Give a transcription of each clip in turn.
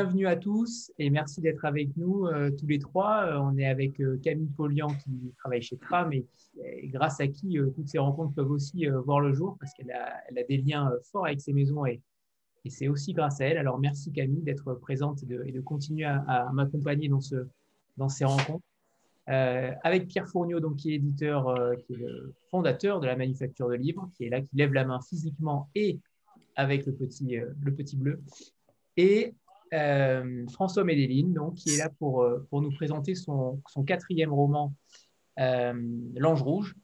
Bienvenue à tous et merci d'être avec nous euh, tous les trois. Euh, on est avec euh, Camille Polian qui travaille chez Tram et, grâce à qui toutes ces rencontres peuvent aussi voir le jour parce qu'elle a, des liens forts avec ces maisons et, c'est aussi grâce à elle. Alors merci Camille d'être présente et de, continuer à, m'accompagner dans, ce, dans ces rencontres. avec Pierre Fournier, donc, qui est éditeur, qui est le fondateur de la manufacture de livres, qui est là, qui lève la main physiquement et avec le petit, le petit bleu. Et euh, François Medellin, donc, qui est là pour, euh, pour nous présenter son, son quatrième roman, euh, L'Ange Rouge.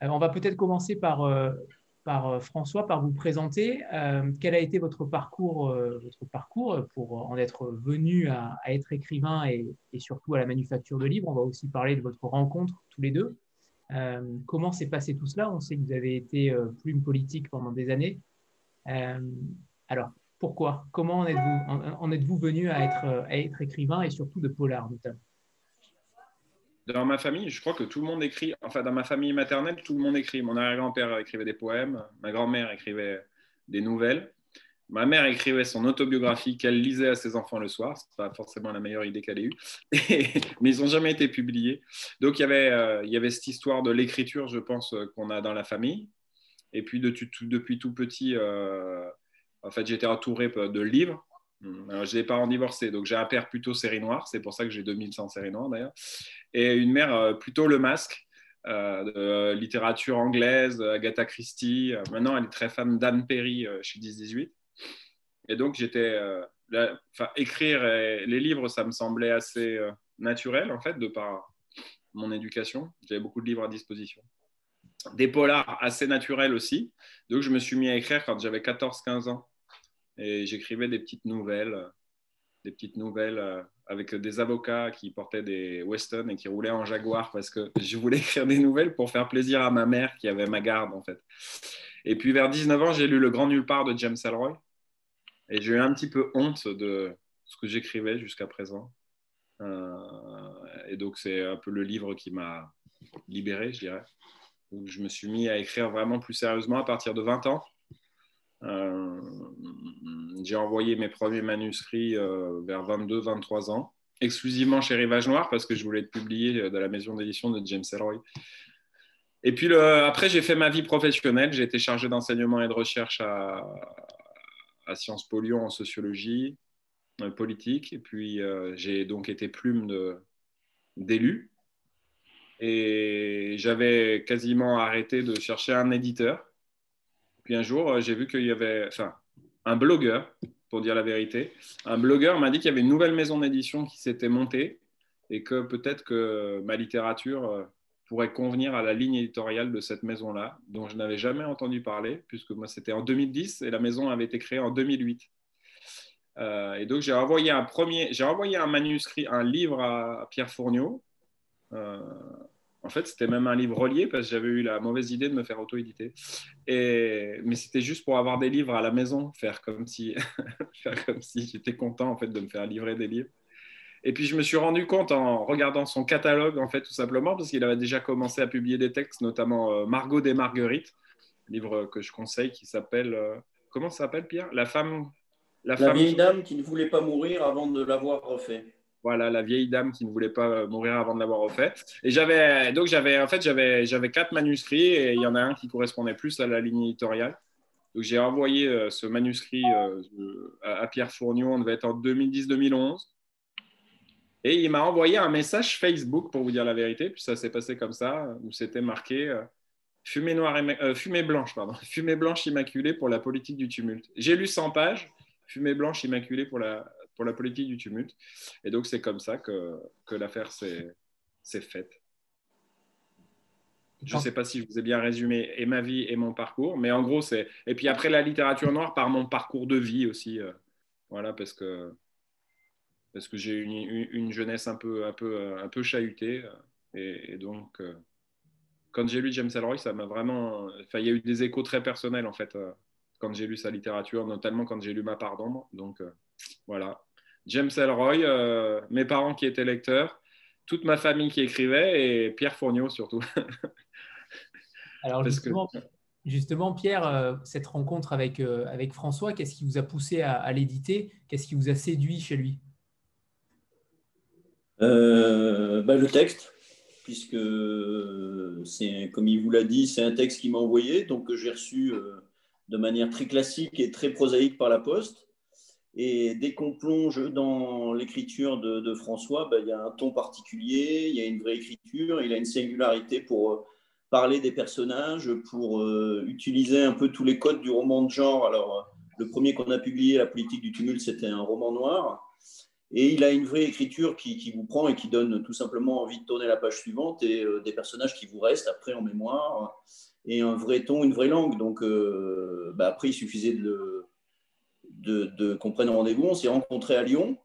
on va peut-être commencer par, par François, par vous présenter. quel a été votre parcours, votre parcours pour en être venu à, être écrivain et, et, surtout à la manufacture de livres On va aussi parler de votre rencontre tous les deux. comment s'est passé tout cela? On sait que vous avez été plume politique pendant des années. alors, pourquoi? Comment en êtes-vous en êtes-vous venu à être, à être écrivain et surtout de polar notamment dans ma famille, je crois que tout le monde écrit. Enfin, dans ma famille maternelle, tout le monde écrit. Mon arrière-grand-père écrivait des poèmes, ma grand-mère écrivait des nouvelles, ma mère écrivait son autobiographie qu'elle lisait à ses enfants le soir. C'est pas forcément la meilleure idée qu'elle ait eue, mais ils n'ont jamais été publiés. Donc il y avait, euh, il y avait cette histoire de l'écriture, je pense, euh, qu'on a dans la famille. Et puis de, depuis tout petit, euh, en fait, j'étais entouré de livres. Hmm. j'ai des parents divorcés, donc j'ai un père plutôt série noire, c'est pour ça que j'ai 2100 séries noires d'ailleurs, et une mère euh, plutôt le masque, euh, de euh, littérature anglaise, Agatha Christie. maintenant, elle est très fan d'Anne Perry chez 10-18. Et donc, j'étais. Enfin, écrire les livres, ça me semblait assez naturel, en fait, de par mon éducation. J'avais beaucoup de livres à disposition. Des polars assez naturels aussi. Donc, je me suis mis à écrire quand j'avais 14-15 ans et j'écrivais des petites nouvelles, des petites nouvelles euh, avec des avocats qui portaient des Weston et qui roulaient en Jaguar parce que je voulais écrire des nouvelles pour faire plaisir à ma mère qui avait ma garde en fait. Et puis vers 19 ans, j'ai lu Le Grand Nulle Part de James Ellroy et j'ai eu un petit peu honte de ce que j'écrivais jusqu'à présent. Euh, et donc c'est un peu le livre qui m'a libéré, je dirais. Où je me suis mis à écrire vraiment plus sérieusement à partir de 20 ans. Euh, j'ai envoyé mes premiers manuscrits euh, vers 22-23 ans, exclusivement chez Rivage Noir parce que je voulais être publié dans la maison d'édition de James Ellroy. Et puis après, j'ai fait ma vie professionnelle. J'ai été chargé d'enseignement et de recherche à, à Sciences Po Lyon en sociologie euh, politique. Et puis j'ai donc été plume d'élu. Et j'avais quasiment arrêté de chercher un éditeur puis un jour, euh, j'ai vu qu'il y avait, enfin, un blogueur, pour dire la vérité, un blogueur m'a dit qu'il y avait une nouvelle maison d'édition qui s'était montée et que peut-être que ma littérature euh, pourrait convenir à la ligne éditoriale de cette maison-là, dont je n'avais jamais entendu parler, puisque moi c'était en 2010 et la maison avait été créée en 2008. Euh, et donc j'ai envoyé un premier, j'ai envoyé un manuscrit, un livre à, Pierre Fournier. En fait, c'était même un livre relié parce que j'avais eu la mauvaise idée de me faire auto-éditer. Et... Mais c'était juste pour avoir des livres à la maison, faire comme si, faire comme si j'étais content en fait de me faire livrer des livres. Et puis je me suis rendu compte en regardant son catalogue, en fait, tout simplement, parce qu'il avait déjà commencé à publier des textes, notamment euh, Margot des Marguerites, livre que je conseille qui s'appelle. Euh, comment ça s'appelle, Pierre? La femme. La, la vieille dame qui ne voulait pas mourir avant de l'avoir refait. Voilà, la vieille dame qui ne voulait pas euh, mourir avant de l'avoir refait. Et j'avais donc j'avais en fait j'avais j'avais quatre manuscrits et il y en a un qui correspondait plus à la ligne éditoriale. Donc j'ai envoyé euh, ce manuscrit euh, à Pierre Fournier, on devait être en 2010-2011. Et il m'a envoyé un message Facebook pour vous dire la vérité, puis ça s'est passé comme ça, où c'était marqué fumée, noire fumée blanche, pardon, fumée blanche immaculée pour la politique du tumulte. J'ai lu 100 pages, fumée blanche immaculée pour la, pour la politique du tumulte. Et donc, c'est comme ça que, l'affaire s'est faite. Je ne sais pas si je vous ai bien résumé et ma vie et mon parcours, mais en gros, c'est. Et puis après, la littérature noire par mon parcours de vie aussi. Euh, voilà, parce que, parce que j'ai une, une, jeunesse un peu, un peu, un peu chahutée. Euh, et, donc, euh, quand j'ai lu James Ellroy, ça m'a vraiment. Il y a eu des échos très personnels, en fait, quand j'ai lu sa littérature, notamment quand j'ai lu Ma part d'ombre. Donc, voilà. James Elroy, euh, mes parents qui étaient lecteurs, toute ma famille qui écrivait et Pierre Fournier surtout. Alors justement, Justement, Pierre, cette rencontre avec, avec François, qu'est-ce qui vous a poussé à, l'éditer? Qu'est-ce qui vous a séduit chez lui? Bah, Le texte, puisque c'est, comme il vous l'a dit, c'est un texte qu'il m'a envoyé, donc que j'ai reçu de manière très classique et très prosaïque par la poste. Et dès qu'on plonge dans l'écriture de, François, ben, il y a un ton particulier, il y a une vraie écriture, il a une singularité pour euh, parler des personnages, pour euh, utiliser un peu tous les codes du roman de genre. Alors, euh, le premier qu'on a publié, La politique du tumulte, c'était un roman noir. Et il a une vraie écriture qui, vous prend et qui donne tout simplement envie de tourner la page suivante et des personnages qui vous restent après en mémoire et un vrai ton, une vraie langue. Donc, bah, après, il suffisait de le de, qu'on prenne rendez-vous. On s'est rencontrés à Lyon.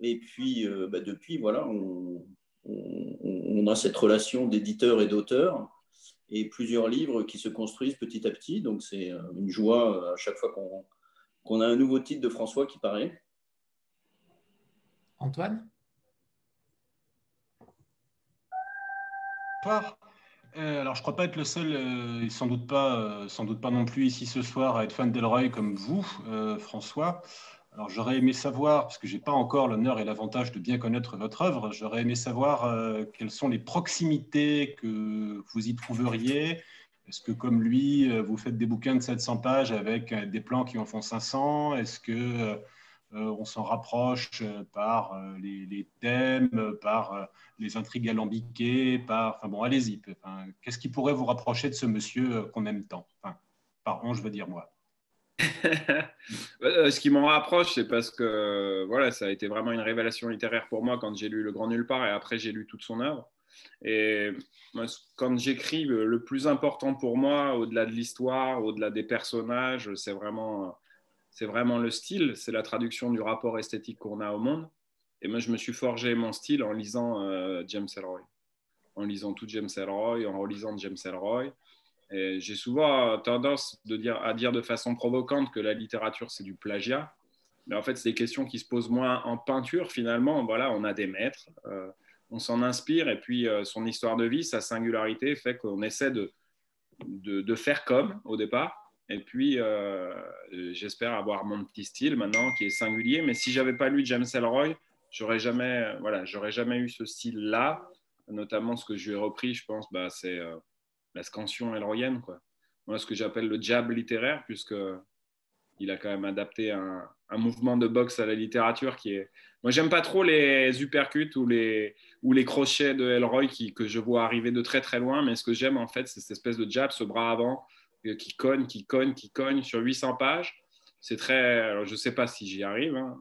Et puis, euh, bah, depuis, voilà, on, a cette relation d'éditeur et d'auteur et plusieurs livres qui se construisent petit à petit. Donc, c'est euh, une joie euh, à chaque fois qu'on a un nouveau titre de François qui paraît. Antoine? Euh, alors, je ne crois pas être le seul, euh, et sans doute, pas, euh, sans doute pas non plus ici ce soir, à être fan d'Elroy comme vous, François. Alors, j'aurais aimé savoir, parce que je n'ai pas encore l'honneur et l'avantage de bien connaître votre œuvre, j'aurais aimé savoir quelles sont les proximités que vous y trouveriez. Est-ce que, comme lui, vous faites des bouquins de 700 pages avec des plans qui en font 500 Est-ce que on s'en rapproche euh, par euh, les, thèmes, par les intrigues alambiquées, par... Enfin bon, allez-y. Qu'est-ce qui pourrait vous rapprocher de ce monsieur qu'on aime tant? Enfin, Pardon, je veux dire moi. ce qui m'en rapproche, c'est parce que voilà, ça a été vraiment une révélation littéraire pour moi quand j'ai lu Le Grand Nulle Part et après j'ai lu toute son œuvre. Et quand j'écris, le plus important pour moi, au-delà de l'histoire, au-delà des personnages, c'est vraiment c'est vraiment le style, c'est la traduction du rapport esthétique qu'on a au monde. Et moi, je me suis forgé mon style en lisant euh, James Ellroy, en lisant tout James Ellroy, en relisant James Ellroy. Et j'ai souvent tendance à dire de façon provocante que la littérature, c'est du plagiat. Mais en fait, c'est des questions qui se posent moins en peinture, finalement. Voilà, on a des maîtres, euh, on s'en inspire, et puis euh, son histoire de vie, sa singularité fait qu'on essaie de, faire comme au départ. Et puis, euh, j'espère avoir mon petit style maintenant qui est singulier. Mais si j'avais pas lu James Ellroy, j'aurais jamais, voilà, j'aurais jamais eu ce style-là. Notamment, ce que je lui ai repris, je pense, bah, c'est euh, la scansion elroyenne, quoi. Moi, ce que j'appelle le jab littéraire, puisque il a quand même adapté un, mouvement de boxe à la littérature qui est. Moi, j'aime pas trop les uppercuts ou les, ou les crochets de Elroy qui, que je vois arriver de très très loin, mais ce que j'aime en fait, c'est cette espèce de jab, ce bras avant, euh, qui cogne, qui cogne, qui cogne sur 800 pages. C'est très. je ne sais pas si j'y arrive. Hein.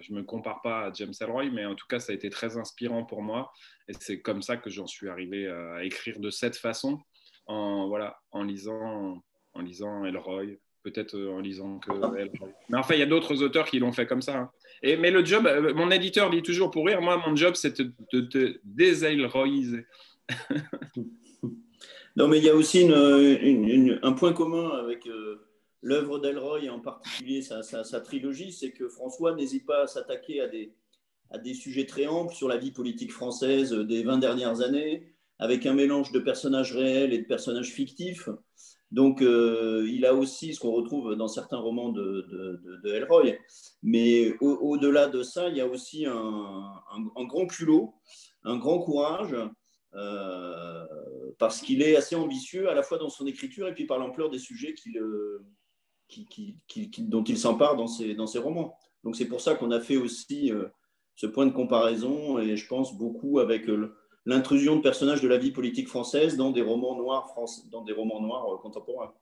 Je ne me compare pas à James Ellroy, mais en tout cas, ça a été très inspirant pour moi. Et c'est comme ça que j'en suis arrivé à écrire de cette façon, en, voilà, en, lisant, en lisant Elroy, peut-être euh, en lisant que Elroy. Mais enfin, il y a d'autres auteurs qui l'ont fait comme ça. Hein. Et, mais le job, euh, mon éditeur dit toujours pour rire, moi, mon job, c'est de te, te déselroyiser. Non, mais il y a aussi un point commun avec euh, l'œuvre d'Elroy, et en particulier sa, trilogie, c'est que François n'hésite pas à s'attaquer à des, sujets très amples sur la vie politique française des 20 dernières années, avec un mélange de personnages réels et de personnages fictifs. Donc, euh, il a aussi ce qu'on retrouve dans certains romans de. Mais au-delà de ça, il y a aussi un, grand culot, un grand courage, parce qu'il est assez ambitieux à la fois dans son écriture et puis par l'ampleur des sujets euh, dont il s'empare dans ses, dans ses romans. Donc c'est pour ça qu'on a fait aussi euh, ce point de comparaison et je pense beaucoup avec l'intrusion de personnages de la vie politique française dans des romans noirs, dans des romans noirs contemporains.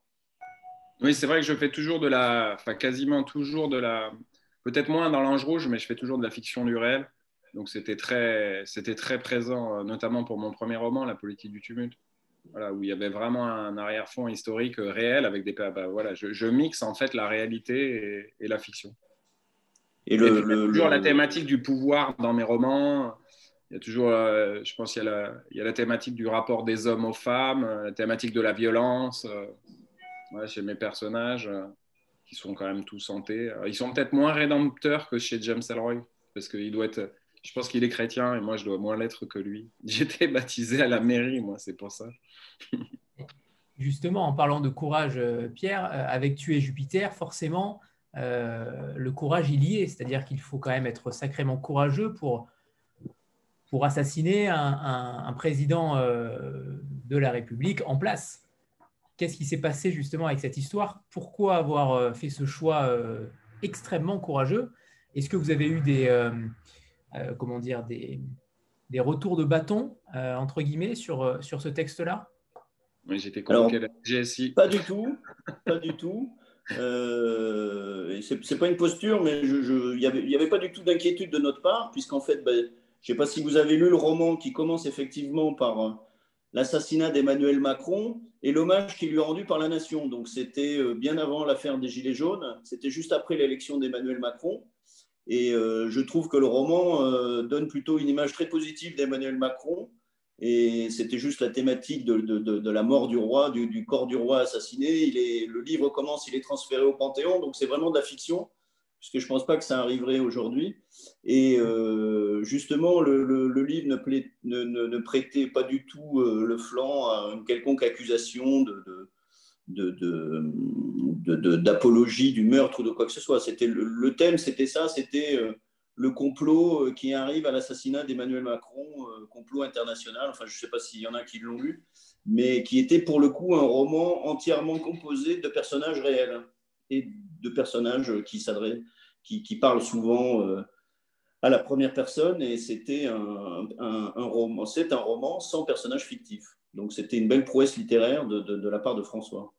Oui, c'est vrai que je fais toujours de la, enfin quasiment toujours de la, peut-être moins dans l'ange rouge, mais je fais toujours de la fiction du réel. Donc c'était très, c'était très présent, euh, notamment pour mon premier roman, La politique du tumulte, voilà, où il y avait vraiment un arrière-fond historique euh, réel avec des. Bah, voilà, je, mixe en fait la réalité et, la fiction. Et, le, toujours la thématique du pouvoir dans mes romans. Il y a toujours, euh, je pense, il y, a la, il y, a la, thématique du rapport des hommes aux femmes, la thématique de la violence chez mes personnages, qui sont quand même tous santé. Ils sont peut-être moins rédempteurs que chez James Ellroy, parce qu'il doit être je pense qu'il est chrétien et moi, je dois moins l'être que lui. J'étais baptisé à la mairie, moi, c'est pour ça. Justement, en parlant de courage, Pierre, avec Tuer Jupiter, forcément, le courage, il y est. C'est-à-dire qu'il faut quand même être sacrément courageux pour, pour assassiner un, président de la République en place. Qu'est-ce qui s'est passé justement avec cette histoire? Pourquoi avoir fait ce choix extrêmement courageux? Est-ce que vous avez eu des, comment dire, des, des retours de bâton, euh, entre guillemets, sur, euh, sur ce texte-là? Oui, j'étais convaincu à la GSI. Pas du tout, pas du tout. Euh, Ce n'est pas une posture, mais il n'y avait, avait, pas du tout d'inquiétude de notre part, puisqu'en fait, ben, je ne sais pas si vous avez lu le roman qui commence effectivement par euh, l'assassinat d'Emmanuel Macron et l'hommage qui lui est rendu par la nation. Donc c'était bien avant l'affaire des Gilets jaunes, c'était juste après l'élection d'Emmanuel Macron. Et euh, je trouve que le roman euh, donne plutôt une image très positive d'Emmanuel Macron. Et c'était juste la thématique de, la mort du roi, du, corps du roi assassiné. Le livre commence, il est transféré au Panthéon, donc c'est vraiment de la fiction, puisque je ne pense pas que ça arriverait aujourd'hui. Et euh, justement, le, livre ne, prêtait pas du tout le flanc à une quelconque accusation de, d'apologie du meurtre ou de quoi que ce soit. C'était le, thème, c'était ça, c'était euh, le complot euh, qui arrive à l'assassinat d'Emmanuel Macron, euh, complot international. Enfin, je ne sais pas s'il y en a qui l'ont lu, mais qui était pour le coup un roman entièrement composé de personnages réels et de personnages qui qui, qui parlent souvent à la première personne. Et c'était un, un, roman, c'est un roman sans personnage fictif. Donc c'était une belle prouesse littéraire de, de la part de François.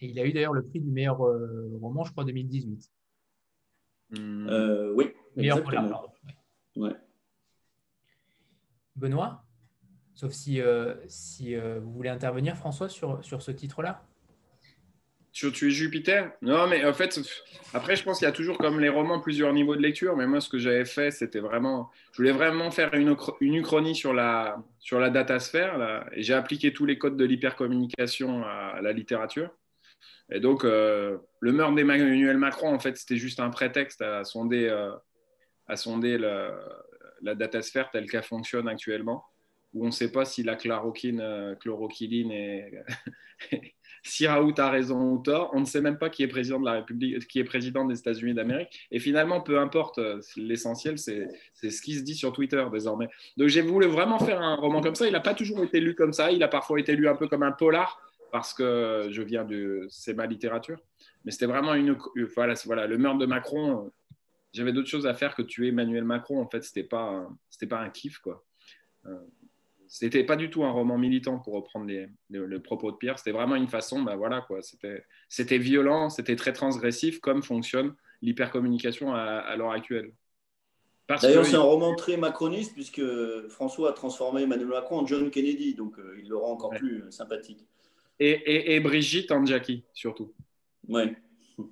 Et il a eu d'ailleurs le prix du meilleur euh, roman, je crois, 2018. Hmm. Euh, oui, meilleur exactement. Ouais. Benoît? Sauf si, euh, si vous voulez intervenir, François, sur, sur ce titre-là? Sur Tuer Jupiter? Non, mais en fait, après, je pense qu'il y a toujours, comme les romans, plusieurs niveaux de lecture. Mais moi, ce que j'avais fait, c'était vraiment. Je voulais vraiment faire une, une uchronie sur la, sur la datasphère. Là, et j'ai appliqué tous les codes de l'hypercommunication à la littérature. Et donc, euh, le meurtre d'Emmanuel Macron, en fait, c'était juste un prétexte à sonder, euh, à sonder la, datasphère telle qu'elle fonctionne actuellement, où on ne sait pas si la chloroquine, euh, chloroquiline est. si Raoult a raison ou tort, on ne sait même pas qui est président de la République, qui est président des États-Unis d'Amérique. Et finalement, peu importe, l'essentiel, c'est ce qui se dit sur Twitter désormais. Donc, j'ai voulu vraiment faire un roman comme ça. Il n'a pas toujours été lu comme ça. Il a parfois été lu un peu comme un polar parce que je viens de. C'est ma littérature. Mais c'était vraiment une. Voilà, voilà, le meurtre de Macron, j'avais d'autres choses à faire que tuer Emmanuel Macron. En fait, c'était pas, c'était pas un kiff, quoi. Euh, c'était pas du tout un roman militant pour reprendre les, le propos de Pierre. C'était vraiment une façon, ben voilà, quoi. C'était, c'était violent, c'était très transgressif, comme fonctionne l'hypercommunication à, à l'heure actuelle. D'ailleurs, c'est un roman très macroniste puisque François a transformé Emmanuel Macron en John Kennedy, donc euh, il le rend encore plus euh, sympathique. Et, Brigitte en Jackie, surtout. Ouais.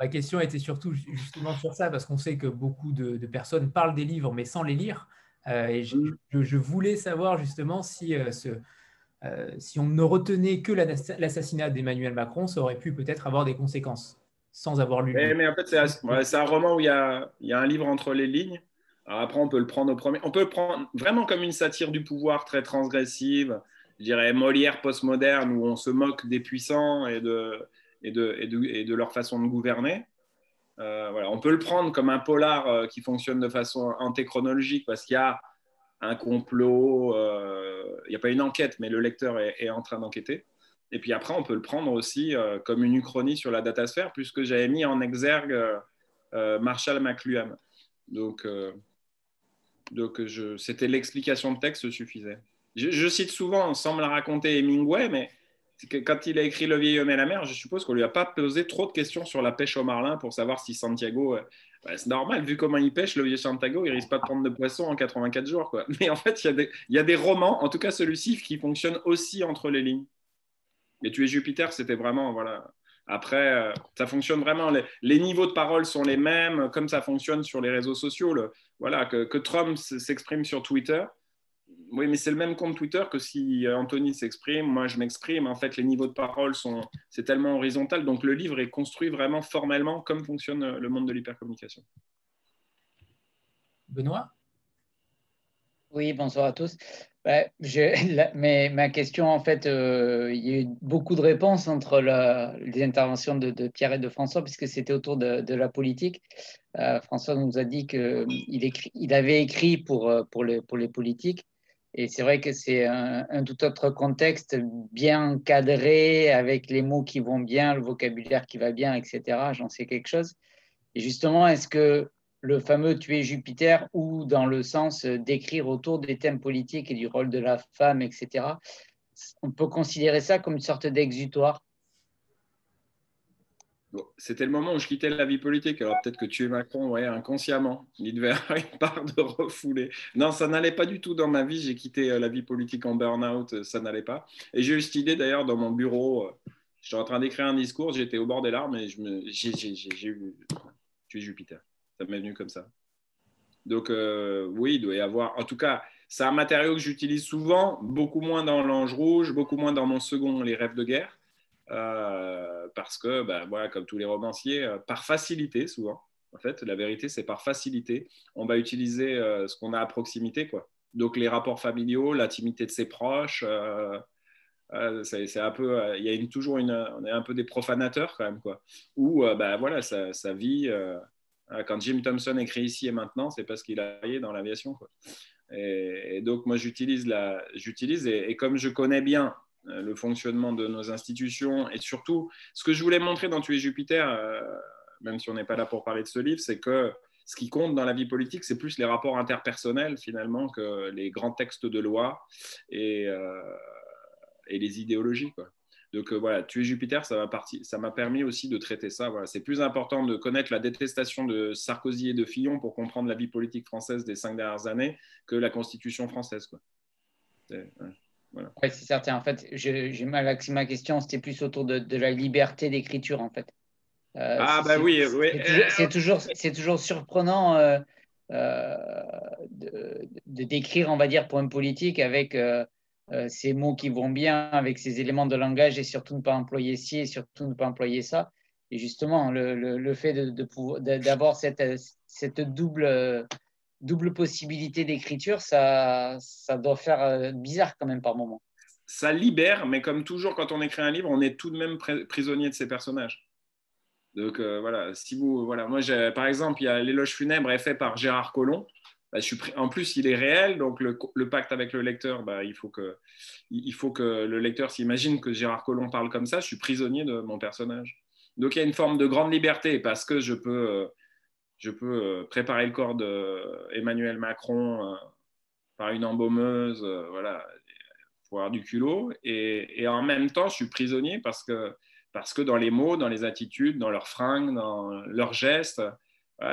Ma question était surtout justement sur ça, parce qu'on sait que beaucoup de, personnes parlent des livres, mais sans les lire. Euh, et mm. je, voulais savoir justement si, euh, ce, euh, si on ne retenait que l'assassinat d'Emmanuel Macron, ça aurait pu peut-être avoir des conséquences, sans avoir lu. Mais, mais en fait, c'est un roman où il y, a, il y, a, un livre entre les lignes. Alors après, on peut le prendre au premier. On peut le prendre vraiment comme une satire du pouvoir très transgressive je dirais, Molière postmoderne où on se moque des puissants et de, et de, et de, et de leur façon de gouverner. Euh, voilà. On peut le prendre comme un polar euh, qui fonctionne de façon antéchronologique parce qu'il y a un complot, euh, il n'y a pas une enquête, mais le lecteur est, en train d'enquêter. Et puis après, on peut le prendre aussi comme une uchronie sur la datasphère, puisque j'avais mis en exergue Marshall McLuhan. Donc, donc c'était l'explication de texte suffisait. Je, cite souvent, sans me la raconter, Hemingway, mais quand il a écrit Le vieil homme et la mer, je suppose qu'on lui a pas posé trop de questions sur la pêche au marlin pour savoir si Santiago. Euh, c'est normal, vu comment il pêche, le vieux Santiago, il risque pas de prendre de poisson en 84 jours. Quoi. Mais en fait, il y, a des, romans, en tout cas celui-ci, qui fonctionne aussi entre les lignes. Et Tu es Jupiter, c'était vraiment. voilà. Après, euh, ça fonctionne vraiment. Les, niveaux de parole sont les mêmes, comme ça fonctionne sur les réseaux sociaux. voilà, que Trump s'exprime sur Twitter oui, mais c'est le même compte Twitter que si euh, Anthony s'exprime, moi je m'exprime. En fait, les niveaux de parole sont, c'est tellement horizontal. Donc le livre est construit vraiment formellement comme fonctionne euh, le monde de l'hypercommunication. Benoît? Oui, bonsoir à tous. mais ma question, en fait, euh, il y a eu beaucoup de réponses entre les interventions de, Pierre et de François, puisque c'était autour de, la politique. Euh, François nous a dit qu'il il avait écrit pour, pour, les, pour les politiques. Et c'est vrai que c'est un, tout autre contexte, bien cadré, avec les mots qui vont bien, le vocabulaire qui va bien, etc. J'en sais quelque chose. Et justement, est-ce que le fameux tuer Jupiter ou dans le sens d'écrire autour des thèmes politiques et du rôle de la femme, etc. On peut considérer ça comme une sorte d'exutoire? C'était le moment où je quittais la vie politique. Alors peut-être que tuer Macron, ouais, inconsciemment, il devait avoir une part de refoulé. Non, ça n'allait pas du tout dans ma vie. J'ai quitté euh, la vie politique en burn-out, ça n'allait pas. Et j'ai eu cette idée d'ailleurs dans mon bureau. Euh, j'étais en train d'écrire un discours, j'étais au bord des larmes et j'ai eu Jupiter. Ça m'est venu comme ça. Donc, euh, oui, il doit y avoir. En tout cas, c'est un matériau que j'utilise souvent, beaucoup moins dans l'Ange Rouge, beaucoup moins dans mon second, Les Rêves de guerre. Euh, parce que, ben, voilà, comme tous les romanciers, euh, par facilité, souvent. En fait, la vérité, c'est par facilité. On va utiliser ce qu'on a à proximité. Quoi. Donc, les rapports familiaux, l'intimité de ses proches. c'est un peu, il y a toujours une, on est un peu des profanateurs quand même, quoi. Ou, ben, voilà, sa, vie euh, quand Jim Thompson écrit ici et maintenant, c'est parce qu'il a travaillé dans l'aviation. Et, donc, moi, j'utilise, j'utilise et, comme je connais bien euh, le fonctionnement de nos institutions et surtout, ce que je voulais montrer dans Tu es Jupiter, euh, même si on n'est pas là pour parler de ce livre, c'est que ce qui compte dans la vie politique, c'est plus les rapports interpersonnels finalement que les grands textes de loi et, et les idéologies. Quoi. Donc euh, voilà, tuer Jupiter, ça m'a permis aussi de traiter ça. C'est plus important de connaître la détestation de Sarkozy et de Fillon pour comprendre la vie politique française des cinq dernières années que la Constitution française. Certain. En fait, j'ai mal accès ma question. C'était plus autour de, la liberté d'écriture, en fait. Euh, ah bah oui, oui. C'est toujours, c'est toujours, surprenant euh, de, décrire, on va dire, pour un politique avec euh, ces mots qui vont bien avec ces éléments de langage et surtout ne pas employer ci et surtout ne pas employer ça. Et justement, le, le, fait d'avoir de, cette, cette double, double possibilité d'écriture, ça, ça doit faire euh, bizarre quand même par moment. Ça libère, mais comme toujours quand on écrit un livre, on est tout de même prisonnier de ses personnages. Donc euh, voilà, si vous, voilà, moi par exemple, il y a l'éloge funèbre est fait par Gérard Collomb. Bah, en plus, il est réel, donc le, pacte avec le lecteur, bah, il, faut que, il faut que le lecteur s'imagine que Gérard Collomb parle comme ça. Je suis prisonnier de mon personnage. Donc il y a une forme de grande liberté parce que je peux, euh, je peux euh, préparer le corps d'Emmanuel Macron euh, par une embaumeuse, voilà, pour avoir du culot. Et, en même temps, je suis prisonnier parce que, parce que dans les mots, dans les attitudes, dans leurs fringues, dans leurs gestes,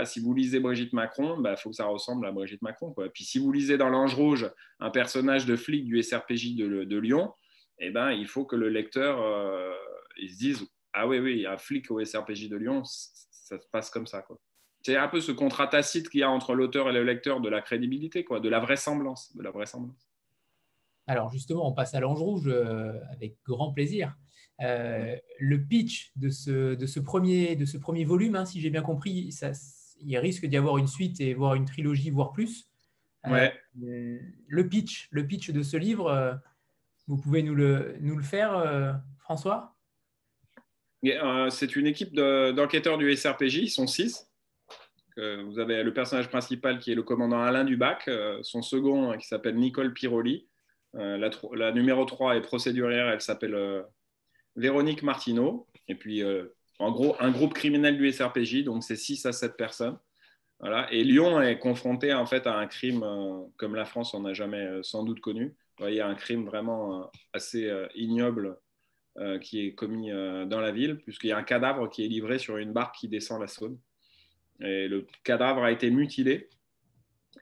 si vous lisez Brigitte Macron, il bah, faut que ça ressemble à Brigitte Macron. Quoi. Puis si vous lisez dans l'Ange Rouge un personnage de flic du SRPJ de, Lyon, eh ben, il faut que le lecteur euh, se dise Ah oui, oui, un flic au SRPJ de Lyon, ça se passe comme ça. C'est un peu ce contrat tacite qu'il y a entre l'auteur et le lecteur de la crédibilité, quoi, de la vraisemblance. De la vraisemblance. Alors justement, on passe à l'Ange Rouge euh, avec grand plaisir. Euh, le pitch de ce, de ce, premier, de ce premier volume, hein, si j'ai bien compris, ça, il risque d'y avoir une suite et voire une trilogie, voire plus. Euh, le pitch, le pitch de ce livre, vous pouvez nous le, nous le faire, François? C'est une équipe d'enquêteurs du SRPJ, ils sont six. Vous avez le personnage principal qui est le commandant Alain Dubac, son second qui s'appelle Nicole Piroli. La, numéro 3 est procédurière, elle s'appelle Véronique Martineau. Et puis en gros, un groupe criminel du SRPJ, donc c'est 6 à 7 personnes. Voilà. Et Lyon est confronté en fait à un crime euh, comme la France en a jamais euh, sans doute connu. Il y a un crime vraiment euh, assez ignoble qui est commis dans la ville, puisqu'il y a un cadavre qui est livré sur une barque qui descend la Saône. Et le cadavre a été mutilé.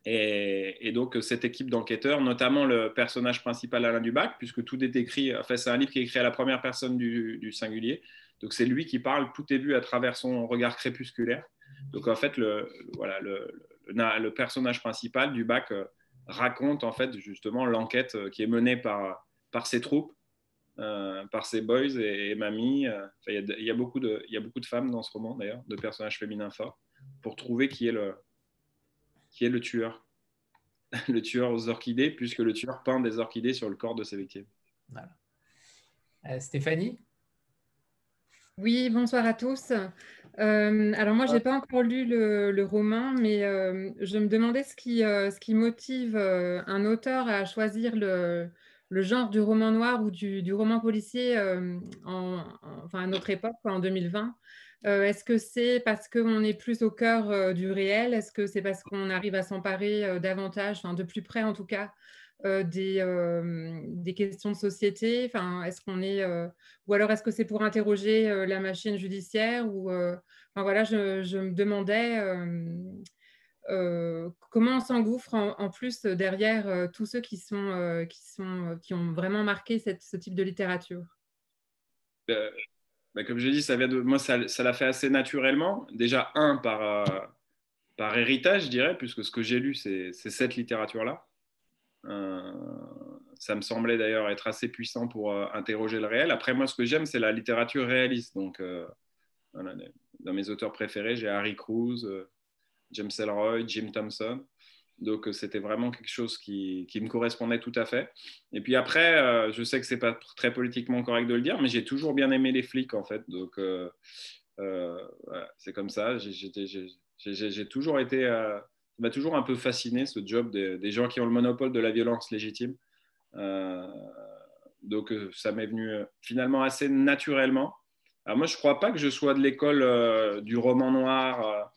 Et, donc, cette équipe d'enquêteurs, notamment le personnage principal Alain Dubac, puisque tout est écrit, enfin, c'est un livre qui est écrit à la première personne du singulier, donc c'est lui qui parle, tout est vu à travers son regard crépusculaire. Donc en fait, le, voilà, le, personnage principal du bac euh, raconte en fait justement l'enquête euh, qui est menée par, par ses troupes, euh, par ses boys et, mamie. Il y, y a beaucoup de femmes dans ce roman d'ailleurs, de personnages féminins forts, pour trouver qui est le, qui est le tueur. le tueur aux orchidées, puisque le tueur peint des orchidées sur le corps de ses victimes. Voilà. Stéphanie? Oui, bonsoir à tous. Euh, alors moi, je n'ai pas encore lu le, roman, mais euh, je me demandais ce qui, euh, ce qui motive un auteur à choisir le, genre du roman noir ou du, roman policier en, enfin, à notre époque, en 2020. Est-ce que c'est parce qu'on est plus au cœur du réel? Est-ce que c'est parce qu'on arrive à s'emparer davantage, enfin, de plus près en tout cas, euh, des, euh, des, questions de société? Enfin, est-ce qu'on est, euh, Ou alors est-ce que c'est pour interroger la machine judiciaire ou, enfin, voilà, je, me demandais comment on s'engouffre en, plus derrière tous ceux qui, sont, qui, sont, qui ont vraiment marqué ce type de littérature? Bah, comme je dis, ça vient de moi, ça l'a fait assez naturellement. Déjà, un, par, par héritage, je dirais, puisque ce que j'ai lu, c'est cette littérature-là. Euh, ça me semblait d'ailleurs être assez puissant pour euh, interroger le réel. Après, moi, ce que j'aime, c'est la littérature réaliste. Donc, euh, dans mes auteurs préférés, j'ai Harry Cruz, James Ellroy, Jim Thompson. Donc, c'était vraiment quelque chose qui, qui, me correspondait tout à fait. Et puis après, je sais que c'est pas très politiquement correct de le dire, mais j'ai toujours bien aimé les flics, en fait. Donc, c'est comme ça. J'ai toujours été m'a toujours un peu fasciné ce job des, gens qui ont le monopole de la violence légitime. Euh, donc euh, ça m'est venu euh, finalement assez naturellement. Alors moi, je ne crois pas que je sois de l'école du roman noir.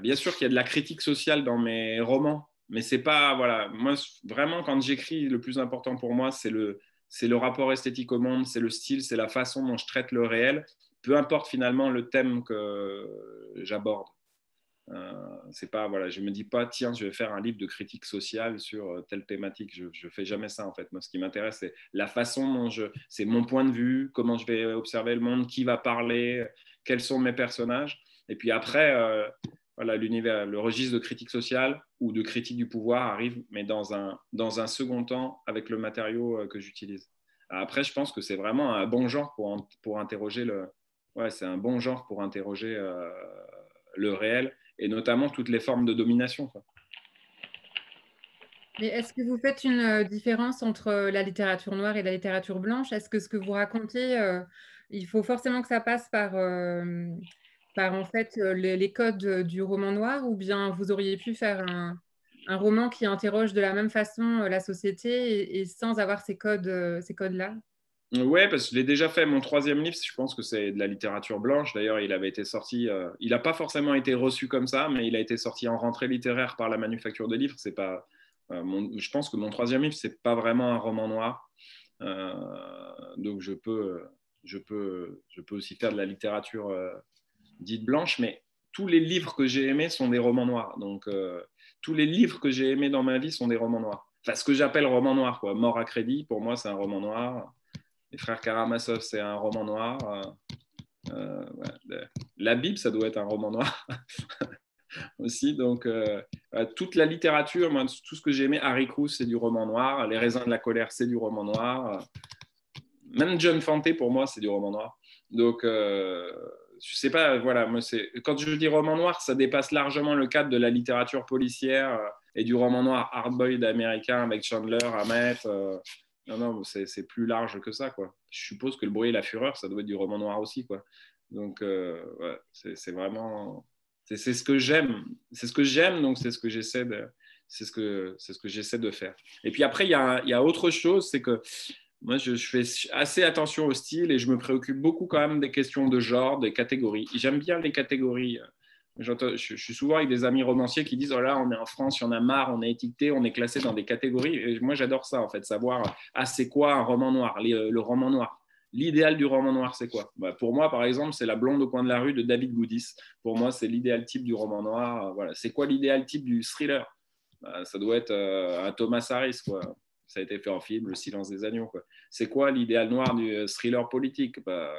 Bien sûr qu'il y a de la critique sociale dans mes romans, mais c'est pas voilà. Moi, vraiment, quand j'écris, le plus important pour moi, c'est le c'est le rapport esthétique au monde, c'est le style, c'est la façon dont je traite le réel, peu importe finalement le thème que j'aborde. Euh, c'est pas voilà, je me dis pas tiens, je vais faire un livre de critique sociale sur euh, telle thématique. Je, je fais jamais ça en fait. Moi, ce qui m'intéresse, c'est la façon dont je, c'est mon point de vue, comment je vais observer le monde, qui va parler, quels sont mes personnages. Et puis après, euh, voilà, l'univers, le registre de critique sociale ou de critique du pouvoir arrive, mais dans un, dans un second temps avec le matériau que j'utilise. Après, je pense que c'est vraiment un bon genre pour, pour interroger le. Ouais, c'est un bon genre pour interroger le réel et notamment toutes les formes de domination. Mais est-ce que vous faites une euh, différence entre euh, la littérature noire et la littérature blanche? Est-ce que ce que vous racontez, euh, il faut forcément que ça passe par, par en fait les, codes du roman noir, ou bien vous auriez pu faire un, un roman qui interroge de la même façon la société et, sans avoir ces codes, ces codes-là? Ouais, parce que je l'ai déjà fait. Mon troisième livre, je pense que c'est de la littérature blanche. D'ailleurs, il avait été sorti. Euh, il n'a pas forcément été reçu comme ça, mais il a été sorti en rentrée littéraire par la manufacture de livres. C'est pas. Euh, je pense que mon troisième livre, c'est pas vraiment un roman noir. Euh, donc, je peux, je peux, je peux aussi faire de la littérature dite blanche, mais tous les livres que j'ai aimés sont des romans noirs. Donc, tous les livres que j'ai aimés dans ma vie sont des romans noirs. Enfin, ce que j'appelle roman noir, quoi. Mort à crédit, pour moi, c'est un roman noir. Les frères Karamazov, c'est un roman noir. Euh, euh, la Bible, ça doit être un roman noir aussi. Donc, euh, toute la littérature, tout ce que j'ai aimé, Harry Cruz, c'est du roman noir. Les raisins de la colère, c'est du roman noir. Même John Fante, pour moi, c'est du roman noir. Donc, je sais pas, voilà, moi, quand je dis roman noir, ça dépasse largement le cadre de la littérature policière et du roman noir hardboiled américain avec Chandler, Hammett. Non, non, c'est plus large que ça, quoi. Je suppose que le bruit et la fureur, ça doit être du roman noir aussi, quoi. Donc, euh, ouais, c'est vraiment... C'est ce que j'aime. C'est ce que j'aime, donc c'est ce que j'essaie de... C'est ce que, ce que j'essaie de faire. Et puis après, il y a, y a autre chose, c'est que moi, je, fais assez attention au style et je me préoccupe beaucoup quand même des questions de genre, des catégories. J'aime bien les catégories je, suis souvent avec des amis romanciers qui disent Oh là, on est en France, il y en a marre, on est étiqueté, on est classé dans des catégories. Et moi, j'adore ça, en fait, savoir Ah, c'est quoi un roman noir euh, Le roman noir. L'idéal du roman noir, c'est quoi? Bah, Pour moi, par exemple, c'est La blonde au coin de la rue de David Goudis. Pour moi, c'est l'idéal type du roman noir. Voilà. C'est quoi l'idéal type du thriller? Bah, Ça doit être euh, un Thomas Harris, quoi. Ça a été fait en film, Le silence des agneaux. C'est quoi l'idéal noir du euh, thriller politique? Bah,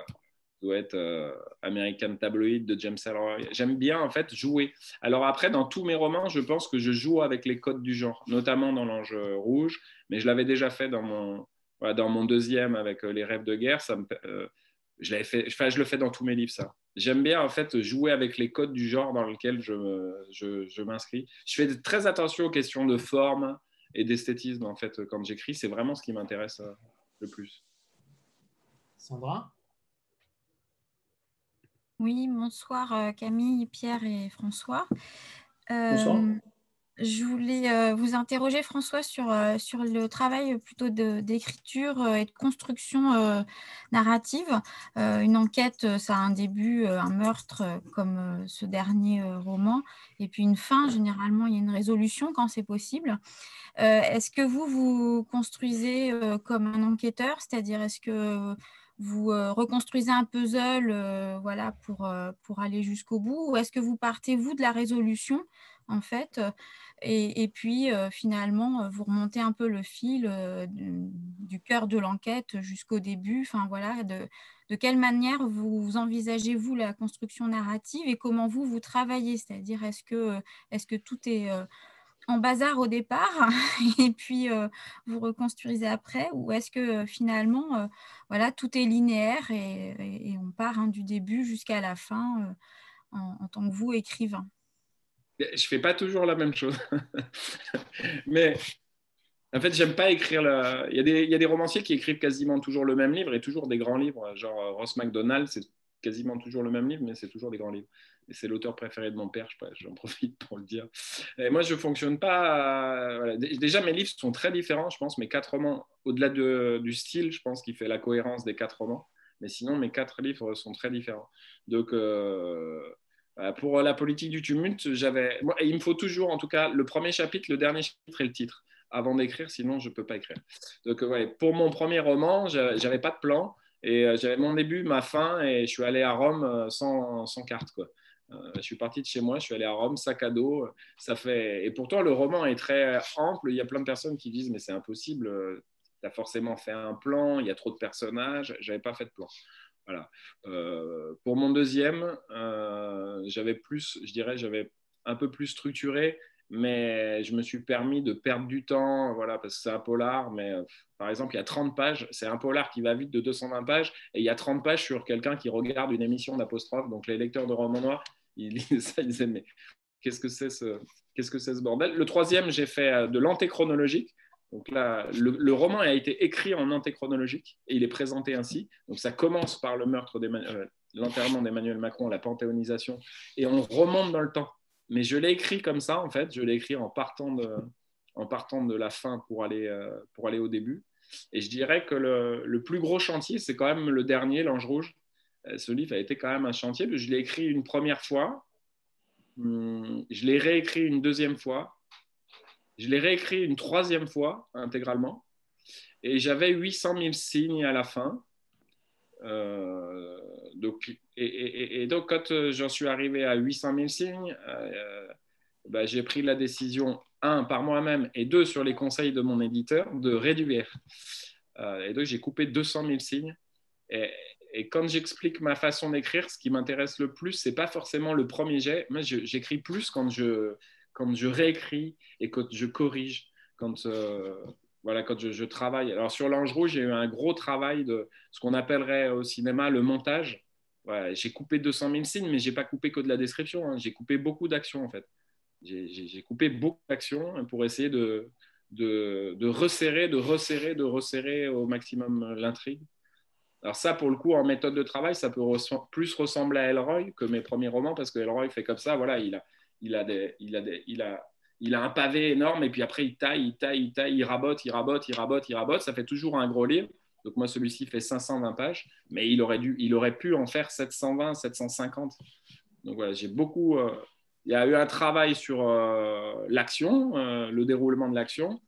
doit être euh, American Tabloid de James Ellroy. J'aime bien en fait jouer. Alors après, dans tous mes romans, je pense que je joue avec les codes du genre, notamment dans l'Ange Rouge, mais je l'avais déjà fait dans mon, dans mon deuxième avec euh, Les Rêves de guerre. Ça me, euh, Je, fait, enfin, je le fais dans tous mes livres, ça. J'aime bien en fait jouer avec les codes du genre dans lequel je m'inscris. Je fais très attention aux questions de forme et d'esthétisme en fait quand j'écris. C'est vraiment ce qui m'intéresse euh, le plus. Sandra? Oui, bonsoir euh, Camille, Pierre et François. Bonsoir. Euh, je voulais euh, vous interroger, François, sur, euh, sur le travail plutôt de- d'écriture euh, et de construction euh, narrative. Euh, une enquête, ça a un début, euh, un meurtre euh, comme euh, ce dernier euh, roman, et puis une fin. Généralement, il y a une résolution quand c'est possible. Euh, est-ce que vous, vous construisez euh, comme un enquêteur, c'est-à-dire est-ce que vous euh, reconstruisez un puzzle euh, voilà, pour, euh, pour aller jusqu'au bout, ou est-ce que vous partez, vous, de la résolution en fait. Et, et puis, finalement, vous remontez un peu le fil du, cœur de l'enquête jusqu'au début. Enfin, voilà, de, de quelle manière vous envisagez-vous la construction narrative et comment vous, vous travaillez C'est-à-dire, est-ce que, est que tout est en bazar au départ et puis euh, vous reconstruisez après ou est-ce que euh, finalement, euh, voilà, tout est linéaire et, on part hein, du début jusqu'à la fin en, tant que vous, écrivain? Je fais pas toujours la même chose. Mais en fait, j'aime pas écrire. Il, y a des, il y a des romanciers qui écrivent quasiment toujours le même livre et toujours des grands livres. Genre Ross MacDonald, c'est quasiment toujours le même livre, mais c'est toujours des grands livres. Et c'est l'auteur préféré de mon père, je j'en profite pour le dire. Et moi, je fonctionne pas. Déjà, mes livres sont très différents, je pense. Mes quatre romans, au-delà de- du style, je pense qu'il fait la cohérence des quatre romans. Mais sinon, mes quatre livres sont très différents. Donc, euh, euh, pour la politique du tumulte, j'avais. Il me faut toujours, en tout cas, le premier chapitre, le dernier chapitre et le titre avant d'écrire, sinon je ne peux pas écrire. Donc, ouais, pour mon premier roman, j'a- j'avais pas de plan et euh, j'avais mon début, ma fin et je suis allé à Rome euh, sans, carte. Quoi. Euh, je suis parti de chez moi, je suis allé à Rome, sac à dos. Ça fait... Et pourtant, le roman est très ample. Il y a plein de personnes qui disent Mais c'est impossible, tu as forcément fait un plan, il y a trop de personnages. J'avais pas fait de plan. Voilà. Pour mon deuxième, j'avais plus, je dirais, j'avais un peu plus structuré, mais je me suis permis de perdre du temps, voilà, parce que c'est un polar, mais euh, par exemple, il y a 30 pages, c'est un polar qui va vite de 220 pages, et il y a 30 pages sur quelqu'un qui regarde une émission d'apostrophe, donc les lecteurs de romans noirs, ils ça, ils mais qu'est-ce que c'est ce, bordel? Le troisième, j'ai fait euh, de l'antéchronologique, donc là, le, roman a été écrit en antéchronologique et il est présenté ainsi. Donc ça commence par le meurtre euh, l'enterrement d'Emmanuel Macron, la panthéonisation, et on remonte dans le temps. Mais je l'ai écrit comme ça, en fait. Je l'ai écrit en partant de, en partant de la fin pour aller, euh, pour aller au début. Et je dirais que le, le plus gros chantier, c'est quand même le dernier, L'Ange Rouge. Euh, Ce livre a été quand même un chantier. Je l'ai écrit une première fois. Hum, Je l'ai réécrit une deuxième fois. Je l'ai réécrit une troisième fois intégralement. Et j'avais 800 000 signes à la fin. Euh, donc, et, donc, quand euh, j'en suis arrivé à 800 000 signes, euh, bah, j'ai pris la décision, un, par moi-même, et deux, sur les conseils de mon éditeur, de réduire. Et donc, j'ai coupé 200 000 signes. Et, quand j'explique ma façon d'écrire, ce qui m'intéresse le plus, c'est pas forcément le premier jet. Moi, j'écris plus quand je, quand je réécris et quand je corrige, voilà, quand je, travaille. Alors sur l'Ange Rouge, j'ai eu un gros travail de ce qu'on appellerait au cinéma le montage. J'ai coupé 200 000 signes, mais j'ai pas coupé que de la description. Hein. J'ai coupé beaucoup d'actions en fait. J'ai coupé beaucoup d'actions pour essayer de, resserrer, de resserrer, de resserrer au maximum l'intrigue. Alors ça, pour le coup, en méthode de travail, ça peut plus ressembler à Elroy que mes premiers romans, parce que Elroy fait comme ça, voilà, il a, il a, des, il a, des, il a, il a un pavé énorme et puis après il taille, il taille, il taille, il rabote, il rabote, il rabote, il rabote. Ça fait toujours un gros livre. Donc moi celui-ci fait 520 pages, mais il aurait dû, il aurait pu en faire 720, 750. Donc voilà, j'ai beaucoup. Euh, il y a eu un travail sur euh, l'action, euh, le déroulement de l'action,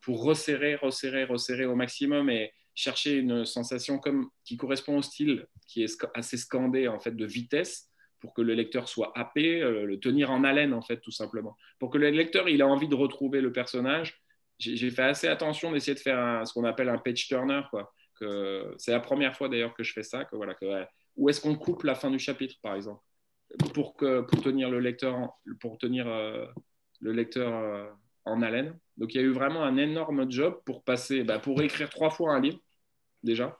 pour resserrer, resserrer, resserrer au maximum et chercher une sensation comme qui correspond au style, qui est assez scandé en fait de vitesse pour que le lecteur soit happé, euh, le tenir en haleine, en fait, tout simplement. Pour que le lecteur il a envie de retrouver le personnage, j'ai fait assez attention d'essayer de faire ce qu'on appelle un page turner. C'est la première fois d'ailleurs que je fais ça. Que, voilà, où est-ce qu'on coupe la fin du chapitre, par exemple, pour, que, pour tenir le lecteur, en, pour tenir, euh, le lecteur euh, en haleine. Donc il y a eu vraiment un énorme job pour passer, bah, pour écrire trois fois un livre, déjà.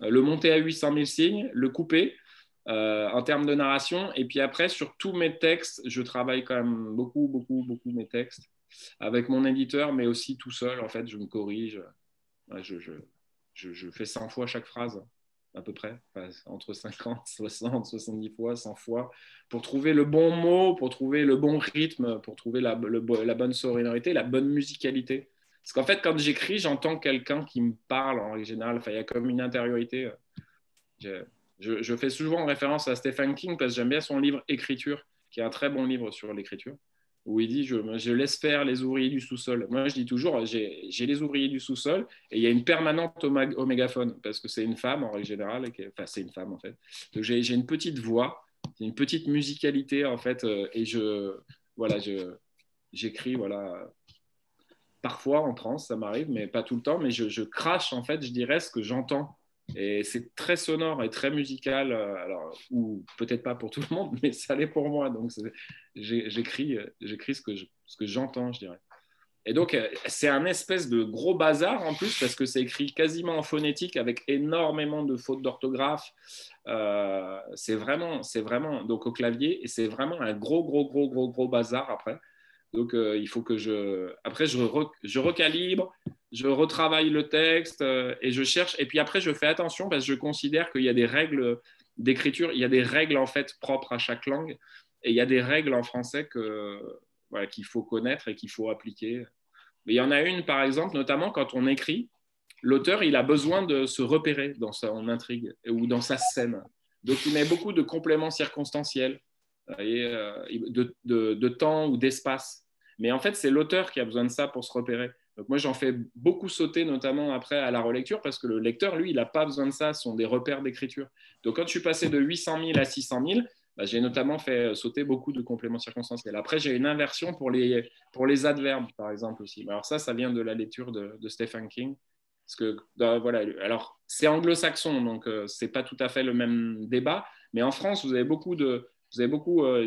le monter à 800 000 signes, le couper en termes de narration. Et puis après, sur tous mes textes, je travaille quand même beaucoup, beaucoup, beaucoup mes textes avec mon éditeur, mais aussi tout seul. En fait, je me corrige. je, je, je, fais 100 fois chaque phrase à peu près, entre 50, 60, 70 fois, 100 fois, pour trouver le bon mot, pour trouver le bon rythme, pour trouver la, la bonne sonorité, la bonne musicalité. Parce qu'en fait, quand j'écris, j'entends quelqu'un qui me parle en original. Enfin, il y a comme une intériorité. Je, fais souvent référence à Stephen King parce que j'aime bien son livre Écriture, qui est un très bon livre sur l'écriture où il dit je, laisse faire les ouvriers du sous-sol. Moi, je dis toujours j'ai les ouvriers du sous-sol et il y a une permanente au, mégaphone parce que c'est une femme en règle générale. enfin, c'est une femme en fait. Donc, j'ai une petite voix, une petite musicalité en fait. Euh, et je, voilà, j'écris, voilà. Parfois en transe, ça m'arrive, mais pas tout le temps. Mais je, je crache en fait, je dirais ce que j'entends et c'est très sonore et très musical, euh, alors, ou peut-être pas pour tout le monde, mais ça l'est pour moi. Donc j'écris, euh, ce que, j'entends, je dirais. Et donc, euh, c'est un espèce de gros bazar en plus, parce que c'est écrit quasiment en phonétique avec énormément de fautes d'orthographe. c'est vraiment, c'est vraiment, donc au clavier, et c'est vraiment un gros, gros, gros, gros, gros bazar après. Donc, il faut que je. Après, je recalibre, je retravaille le texte euh, et je cherche. Et puis après, je fais attention parce que je considère qu'il y a des règles d'écriture, il y a des règles en fait propres à chaque langue et il y a des règles en français qu'il faut connaître et qu'il faut appliquer. Mais il y en a une, par exemple, notamment quand on écrit, l'auteur, il a besoin de se repérer dans son intrigue ou dans sa scène. Donc, il met beaucoup de compléments circonstanciels euh, de, de temps ou d'espace. Mais en fait, c'est l'auteur qui a besoin de ça pour se repérer. Donc moi, j'en fais beaucoup sauter, notamment après à la relecture, parce que le lecteur, lui, il n'a pas besoin de ça, ce sont des repères d'écriture. Donc quand je suis passé de 800 000 à 600 000, bah, j'ai notamment fait sauter beaucoup de compléments circonstanciels. Après, j'ai une inversion pour les, pour les adverbes, par exemple, aussi. Alors ça, ça vient de la lecture de, Stephen King. Parce que, bah, voilà, alors, c'est anglo-saxon, donc euh, ce n'est pas tout à fait le même débat. Mais en France, vous avez beaucoup de... Vous avez beaucoup, euh,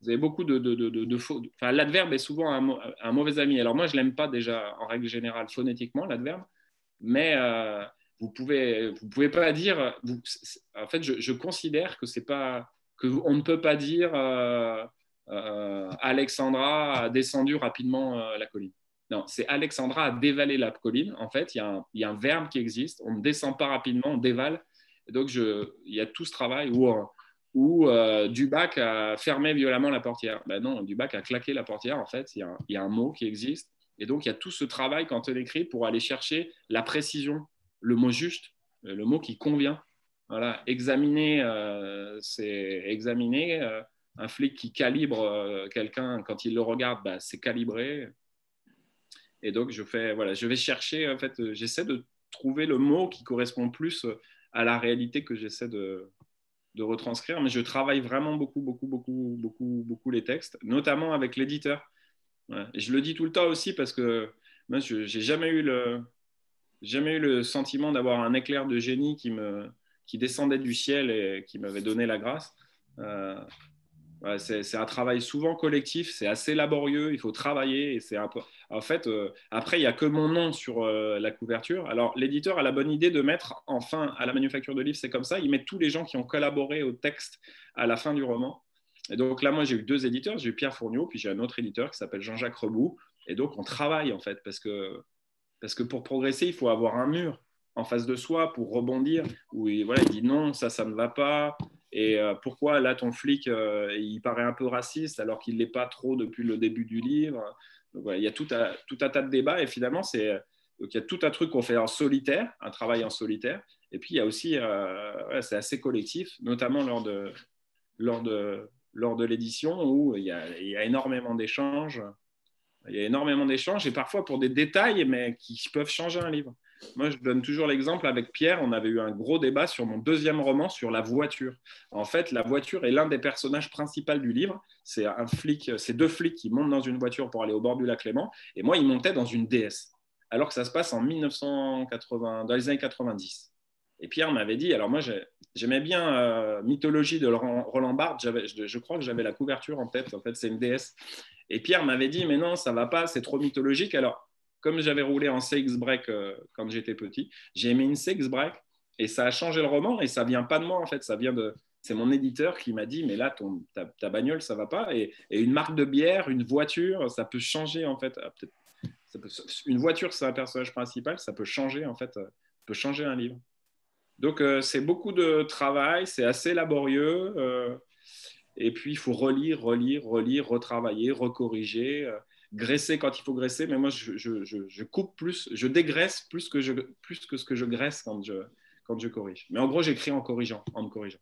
vous avez beaucoup de, de, de, faux. Enfin, l'adverbe est souvent un, mauvais ami. Alors moi, je l'aime pas déjà en règle générale phonétiquement l'adverbe, mais euh, vous pouvez vous pouvez pas dire. en fait, je, considère que c'est pas que on ne peut pas dire euh, euh, Alexandra a descendu rapidement la colline. Non, c'est Alexandra a dévalé la colline. En fait, il y, a un, y, a un, verbe qui existe. On ne descend pas rapidement, on dévale. Et donc, je, il y a tout ce travail où où euh, Dubac a fermé violemment la portière. Ben non, Dubac a claqué la portière, en fait, il y, a, un mot qui existe. Et donc, il y a tout ce travail quand on écrit pour aller chercher la précision, le mot juste, euh, le mot qui convient. Voilà, examiner, euh, c'est examiner. un flic qui calibre quelqu'un quand il le regarde, bah, c'est calibré. Et donc, je, fais, voilà, je vais chercher, en fait, j'essaie de trouver le mot qui correspond plus à la réalité que j'essaie de, de retranscrire, mais je travaille vraiment beaucoup, beaucoup, beaucoup, beaucoup, beaucoup les textes, notamment avec l'éditeur. Et je le dis tout le temps aussi parce que moi, je n'ai jamais eu le, jamais eu le sentiment d'avoir un éclair de génie qui me, qui descendait du ciel et qui m'avait donné la grâce. Euh, c'est un travail souvent collectif, c'est assez laborieux, il faut travailler. Et un peu... En fait, euh, après, il n'y a que mon nom sur euh, la couverture. Alors, l'éditeur a la bonne idée de mettre, enfin, à la manufacture de livres, c'est comme ça, il met tous les gens qui ont collaboré au texte à la fin du roman. Et donc là, moi, j'ai eu deux éditeurs, j'ai eu Pierre Fourniot, puis j'ai un autre éditeur qui s'appelle Jean-Jacques Rebout. Et donc, on travaille, en fait, parce que, parce que pour progresser, il faut avoir un mur en face de soi pour rebondir, où il, voilà, il dit non, ça, ça ne va pas. Et euh, pourquoi là, ton flic, euh, il paraît un peu raciste alors qu'il ne l'est pas trop depuis le début du livre? Il y a tout, un tas de débats et finalement, c'est, il y a tout un truc qu'on fait en solitaire, un travail en solitaire. Et puis, il y a aussi, euh, c'est assez collectif, notamment lors de, lors de, lors de l'édition où il y a énormément d'échanges. Il y a énormément d'échanges et parfois pour des détails, mais qui peuvent changer un livre. Moi, je donne toujours l'exemple avec Pierre. On avait eu un gros débat sur mon deuxième roman sur la voiture. En fait, la voiture est l'un des personnages principaux du livre. C'est un flic, c'est deux flics qui montent dans une voiture pour aller au bord du lac Léman. Et moi, ils montaient dans une DS. Alors que ça se passe en 1980, dans les années 90. Et Pierre m'avait dit, alors moi, j'aimais bien euh, Mythologie de Roland Barthes. Je, crois que j'avais la couverture en tête. En fait, c'est une DS. Et Pierre m'avait dit, mais non, ça va pas, c'est trop mythologique. Alors, comme j'avais roulé en CX break euh, quand j'étais petit, j'ai mis une CX break Et ça a changé le roman et ça vient pas de moi en fait, ça vient de. C'est mon éditeur qui m'a dit, mais là, ton, ta, bagnole, ça va pas. Et, une marque de bière, une voiture, ça peut changer en fait. Ah, une voiture, c'est un personnage principal, ça peut changer en fait, peut changer un livre. Donc euh, c'est beaucoup de travail, c'est assez laborieux. Euh, et puis il faut relire, relire, relire, retravailler, recorriger, euh, graisser quand il faut graisser. Mais moi, je, je, je, coupe plus, je dégraisse plus que, je, plus que ce que je graisse quand je, quand je corrige. Mais en gros, j'écris en corrigeant, en me corrigeant.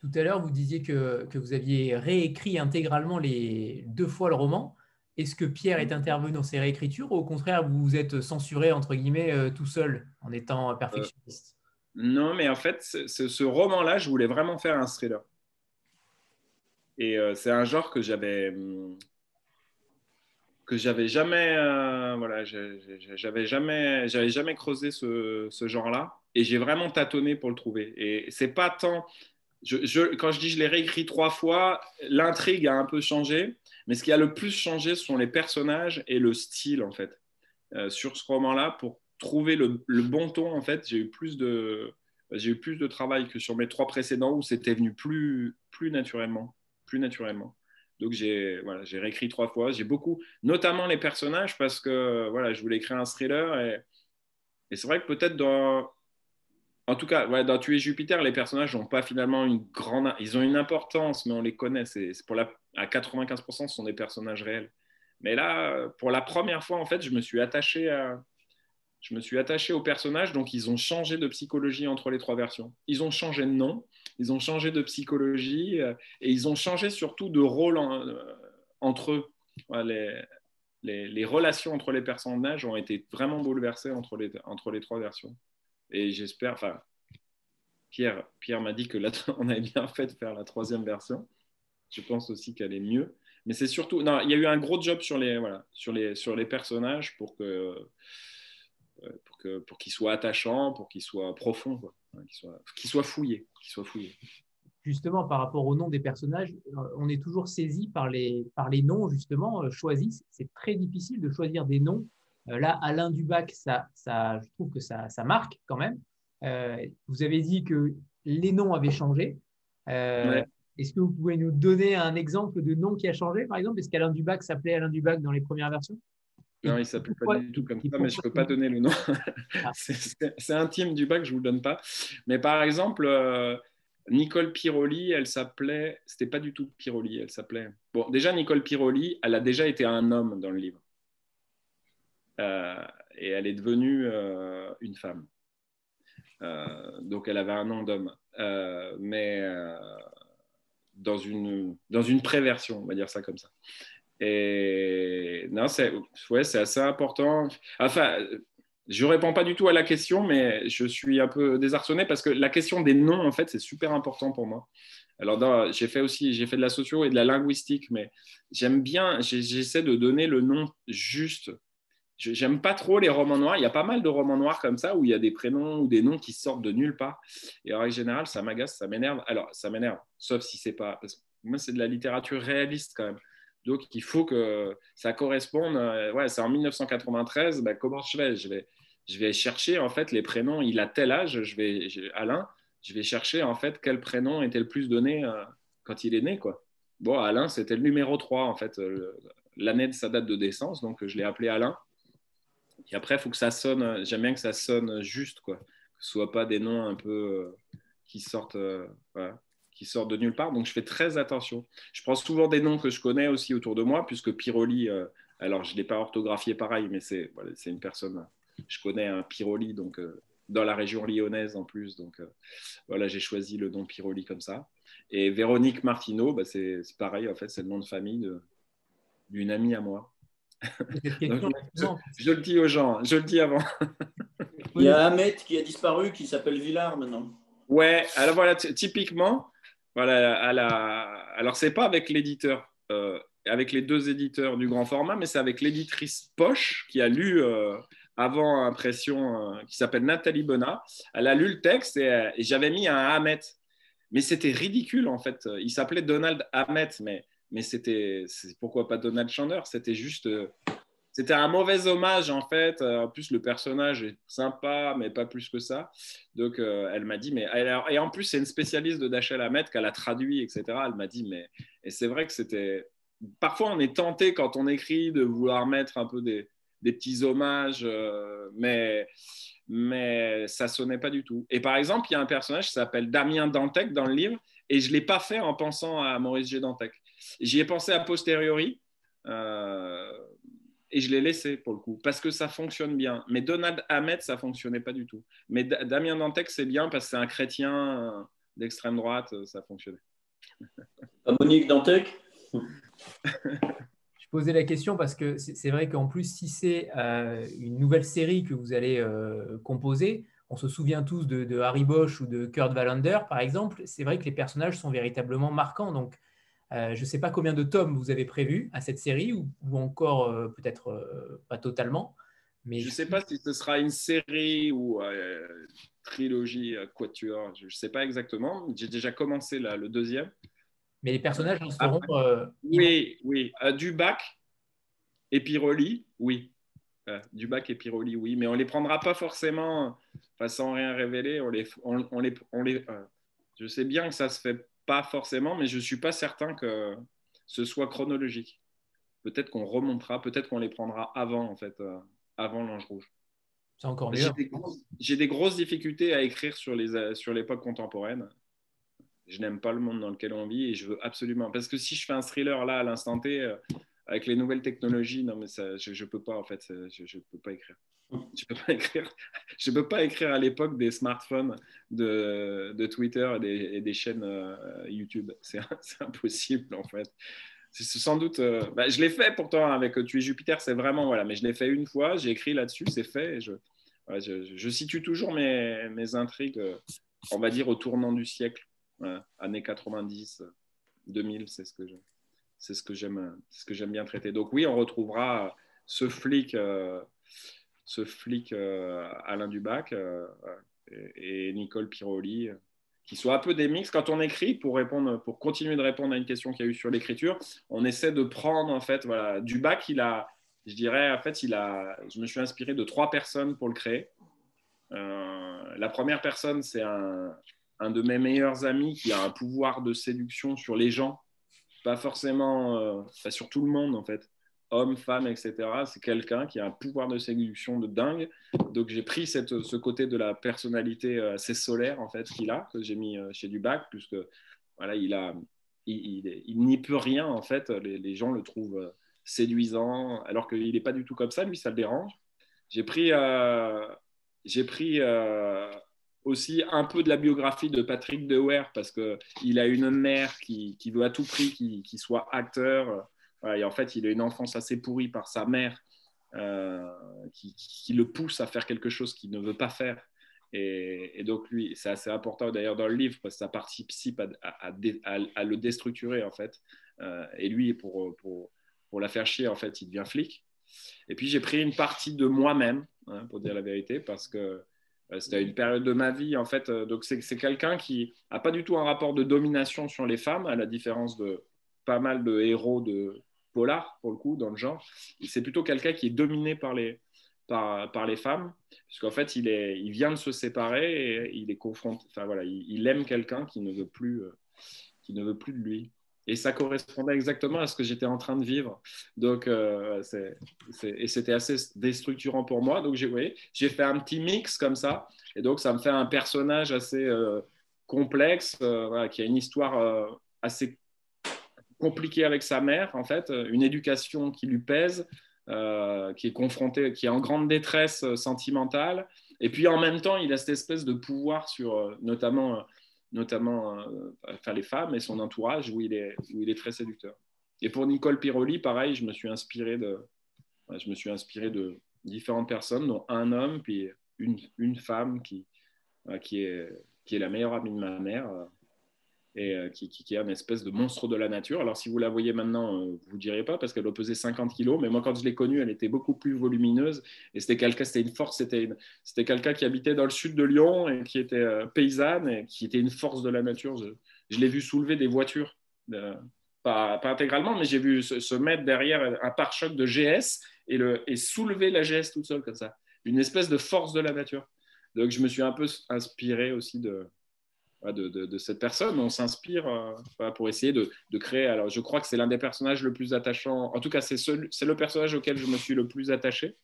Tout à l'heure, vous disiez que, que, vous aviez réécrit intégralement les deux fois le roman. Est-ce que Pierre est intervenu dans ces réécritures ou au contraire, vous vous êtes censuré, entre guillemets, tout seul en étant perfectionniste? non, mais en fait, ce, roman-là, je voulais vraiment faire un thriller. Et euh, c'est un genre que j'avais hum, que j'avais jamais euh, voilà j'avais jamais j'avais jamais creusé ce, genre-là. Et j'ai vraiment tâtonné pour le trouver. Et c'est pas tant je, quand je dis je l'ai réécrit trois fois l'intrigue a un peu changé. Mais ce qui a le plus changé sont les personnages et le style en fait. Euh, sur ce roman-là pour trouver le, bon ton, en fait, j'ai eu plus de j'ai eu plus de travail que sur mes trois précédents où c'était venu plus plus naturellement, plus naturellement. Donc j'ai voilà, j'ai réécrit trois fois. J'ai beaucoup, notamment les personnages parce que voilà, je voulais créer un thriller et, et c'est vrai que peut-être dans en tout cas, ouais, dans Tuer Jupiter, les personnages n'ont pas finalement une grande. Ils ont une importance, mais on les connaît. C'est pour la... À 95%, ce sont des personnages réels. Mais là, pour la première fois, en fait, je me suis attaché à, je me suis attaché au personnage, donc ils ont changé de psychologie entre les trois versions. Ils ont changé de nom, ils ont changé de psychologie euh, et ils ont changé surtout de rôle euh, entre eux. les, relations entre les personnages ont été vraiment bouleversées entre les, entre les trois versions. Et j'espère, enfin, Pierre, Pierre m'a dit que là, on avait bien fait de faire la troisième version. Je pense aussi qu'elle est mieux. Mais c'est surtout, non, il y a eu un gros job sur les, voilà, sur les, sur les personnages pour que euh, pour qu'il pour soit attachant, pour qu'il soit profond, qu'il soit, soit, fouillé, soit fouillé. Justement, par rapport au nom des personnages, euh, on est toujours saisi par les, par les noms justement euh, choisis. C'est très difficile de choisir des noms. Là, Alain Dubac, ça, ça, je trouve que ça, ça marque quand même. vous avez dit que les noms avaient changé. Est-ce que vous pouvez nous donner un exemple de nom qui a changé, par exemple? Est-ce qu'Alain Dubac s'appelait Alain Dubac dans les premières versions? Non, il ne s'appelle pas du tout comme ça, mais je ne peux pas donner le nom. Ah. c'est intime du bac, je ne vous le donne pas. Mais par exemple, euh, Nicole Piroli, elle s'appelait, c'était pas du tout Piroli, elle s'appelait. Bon, déjà, Nicole Piroli, elle a déjà été un homme dans le livre. Euh, et elle est devenue euh, une femme. donc, elle avait un nom d'homme. mais dans une, dans une préversion, on va dire ça comme ça. Et non, c'est ouais, assez important. Enfin, je réponds pas du tout à la question, mais je suis un peu désarçonné parce que la question des noms, en fait, c'est super important pour moi. Alors, j'ai fait aussi, j'ai fait de la socio et de la linguistique, mais j'aime bien, j'essaie de donner le nom juste. J'aime pas trop les romans noirs. Il y a pas mal de romans noirs comme ça où il y a des prénoms ou des noms qui sortent de nulle part. Et en règle générale, ça m'agace, ça m'énerve. Alors, ça m'énerve, sauf si c'est pas. Parce que moi, c'est de la littérature réaliste quand même. Donc, il faut que ça corresponde. Euh, ouais, c'est en 1993. Ben, comment je vais, je vais chercher en fait les prénoms. Il a tel âge. Je vais Alain. Je vais chercher en fait quel prénom était le plus donné euh, quand il est né, quoi. Bon, Alain, c'était le numéro 3 en fait. L'année de sa date de naissance, donc je l'ai appelé Alain. Et après, il faut que ça sonne. J'aime bien que ça sonne juste. Que ce soit pas des noms un peu euh, qui sortent. Qui sortent de nulle part. Donc, je fais très attention. Je prends souvent des noms que je connais aussi autour de moi, puisque Piroli, euh, alors je ne l'ai pas orthographié pareil, mais c'est voilà, une personne, je connais un Piroli, donc euh, dans la région lyonnaise en plus. Donc, euh, voilà, j'ai choisi le nom Piroli comme ça. Et Véronique Martineau, bah, c'est pareil, en fait, c'est le nom de famille d'une amie à moi. je, le dis aux gens, je le dis avant. Il y a Ahmed qui a disparu, qui s'appelle Villard maintenant. Ouais, alors voilà, typiquement, voilà, à la... Alors, c'est pas avec l'éditeur, euh, avec les deux éditeurs du grand format, mais c'est avec l'éditrice Poche qui a lu euh, avant Impression, euh, qui s'appelle Nathalie Bonnat. Elle a lu le texte et, j'avais mis un Hamet. Mais c'était ridicule en fait. Il s'appelait Donald Hamet, mais, mais c'était pourquoi pas Donald Chandler? C'était juste c'était un mauvais hommage en fait. En plus, le personnage est sympa, mais pas plus que ça. Donc, elle m'a dit, mais et en plus, c'est une spécialiste de Dachel Ahmed qu'elle a traduit, etc. Elle m'a dit, mais et c'est vrai que c'était. Parfois, on est tenté quand on écrit de vouloir mettre un peu des, des petits hommages, mais mais ça sonnait pas du tout. Et par exemple, il y a un personnage qui s'appelle Damien Dantec dans le livre, et je l'ai pas fait en pensant à Maurice G. Dantec. J'y ai pensé a posteriori, euh, et je l'ai laissé pour le coup, parce que ça fonctionne bien. Mais Donald Ahmed, ça fonctionnait pas du tout. Mais Damien Dantec, c'est bien parce que c'est un chrétien d'extrême droite, ça fonctionnait. Monique Dantec? Je posais la question parce que c'est vrai qu'en plus, si c'est euh, une nouvelle série que vous allez euh, composer, on se souvient tous de, Harry Bosch ou de Kurt Wallander, par exemple. C'est vrai que les personnages sont véritablement marquants. Donc, euh, je ne sais pas combien de tomes vous avez prévu à cette série ou, encore peut-être pas totalement. Mais je ne sais pas si ce sera une série ou trilogie, quatuor. Je ne sais pas exactement. J'ai déjà commencé le deuxième. Mais les personnages en seront. Euh, oui, oui. Euh, Dubac et Piroli, oui. Euh, Dubac et Piroli, oui. Mais on ne les prendra pas forcément sans rien révéler. On les, on, les, on les, je sais bien que ça se fait pas forcément, mais je ne suis pas certain que ce soit chronologique. Peut-être qu'on remontera, peut-être qu'on les prendra avant, en fait, avant l'Ange Rouge. C'est encore mieux. J'ai des, des, grosses difficultés à écrire sur l'époque sur contemporaine je n'aime pas le monde dans lequel on vit et je veux absolument. Parce que si je fais un thriller là à l'instant T, euh, avec les nouvelles technologies, non, mais ça, je ne peux pas en fait, je ne peux pas écrire. Je peux peux pas écrire à l'époque des smartphones, de, de Twitter et des, des chaînes euh, YouTube. C'est impossible en fait. C'est sans doute. Euh, bah, je l'ai fait pourtant avec Tu es Jupiter, c'est vraiment voilà. Mais je l'ai fait une fois, j'ai écrit là-dessus, c'est fait. je, je, situe toujours mes, mes intrigues, on va dire au tournant du siècle années 90, 2000, c'est ce que c'est ce que j'aime, ce que j'aime bien traiter. Donc oui, on retrouvera ce flic, euh, ce flic euh, Alain Dubac euh, et, Nicole Piroli, qui soit un peu des mix. Quand on écrit, pour répondre, pour continuer de répondre à une question qu'il y a eu sur l'écriture, on essaie de prendre en fait, voilà, Dubac, il a, je dirais, en fait, il a, je me suis inspiré de trois personnes pour le créer. la première personne, c'est un, de mes meilleurs amis qui a un pouvoir de séduction sur les gens, pas forcément euh, sur tout le monde en fait, hommes, femmes, etc. C'est quelqu'un qui a un pouvoir de séduction de dingue. Donc j'ai pris cette, ce côté de la personnalité euh, assez solaire en fait qu'il a, que j'ai mis euh, chez Dubac, puisque voilà, il a, il, n'y peut rien en fait. Les, les gens le trouvent séduisant, alors qu'il n'est pas du tout comme ça. Lui, ça le dérange. J'ai pris, j'ai pris aussi un peu de la biographie de Patrick Dewey parce qu'il a une mère qui, veut à tout prix qu'il soit acteur. Et en fait, il a une enfance assez pourrie par sa mère euh, qui, le pousse à faire quelque chose qu'il ne veut pas faire. Et, donc, lui, c'est assez important d'ailleurs dans le livre parce que ça participe à, le déstructurer en fait. Euh, et lui, pour, pour, la faire chier, en fait, il devient flic. Et puis, j'ai pris une partie de moi-même, hein, pour dire la vérité, parce que euh, c'était une période de ma vie, en fait. Donc, c'est quelqu'un qui n'a pas du tout un rapport de domination sur les femmes, à la différence de pas mal de héros de polar, pour le coup, dans le genre. C'est plutôt quelqu'un qui est dominé par les, par, par les femmes, puisqu'en fait, il, est, il vient de se séparer et il est confronté. Enfin, voilà, il, aime quelqu'un qui ne veut plus. Euh, qui ne veut plus de lui et ça correspondait exactement à ce que j'étais en train de vivre. Donc, euh, et c'était assez déstructurant pour moi. Donc, j'ai fait un petit mix comme ça. Et donc, ça me fait un personnage assez euh, complexe, euh, qui a une histoire assez compliquée avec sa mère, en fait, une éducation qui lui pèse, qui est confronté, qui est en grande détresse sentimentale. Et puis, en même temps, il a cette espèce de pouvoir sur, notamment notamment euh, les femmes et son entourage, où il, est, où il est très séducteur. Et pour Nicole Piroli, pareil, je me suis inspiré de, je me suis inspiré de différentes personnes, dont un homme, puis une, une femme qui, qui, est, qui est la meilleure amie de ma mère, et euh, qui, est un espèce de monstre de la nature. Alors, si vous la voyez maintenant, euh, vous ne direz pas parce qu'elle doit peser 50 kilos, mais moi, quand je l'ai connue, elle était beaucoup plus volumineuse et c'était quelqu'un, c'était une force, c'était, c'était quelqu'un qui habitait dans le sud de Lyon et qui était euh, paysanne et qui était une force de la nature. Je, l'ai vu soulever des voitures pas, intégralement, mais j'ai vu se, mettre derrière un pare-choc de GS et, le, et soulever la GS toute seule comme ça. Une espèce de force de la nature. Donc je me suis un peu inspiré aussi de, de, cette personne. On s'inspire euh, pour essayer de, créer. Alors, je crois que c'est l'un des personnages le plus attachants. En tout cas, c'est le personnage auquel je me suis le plus attaché.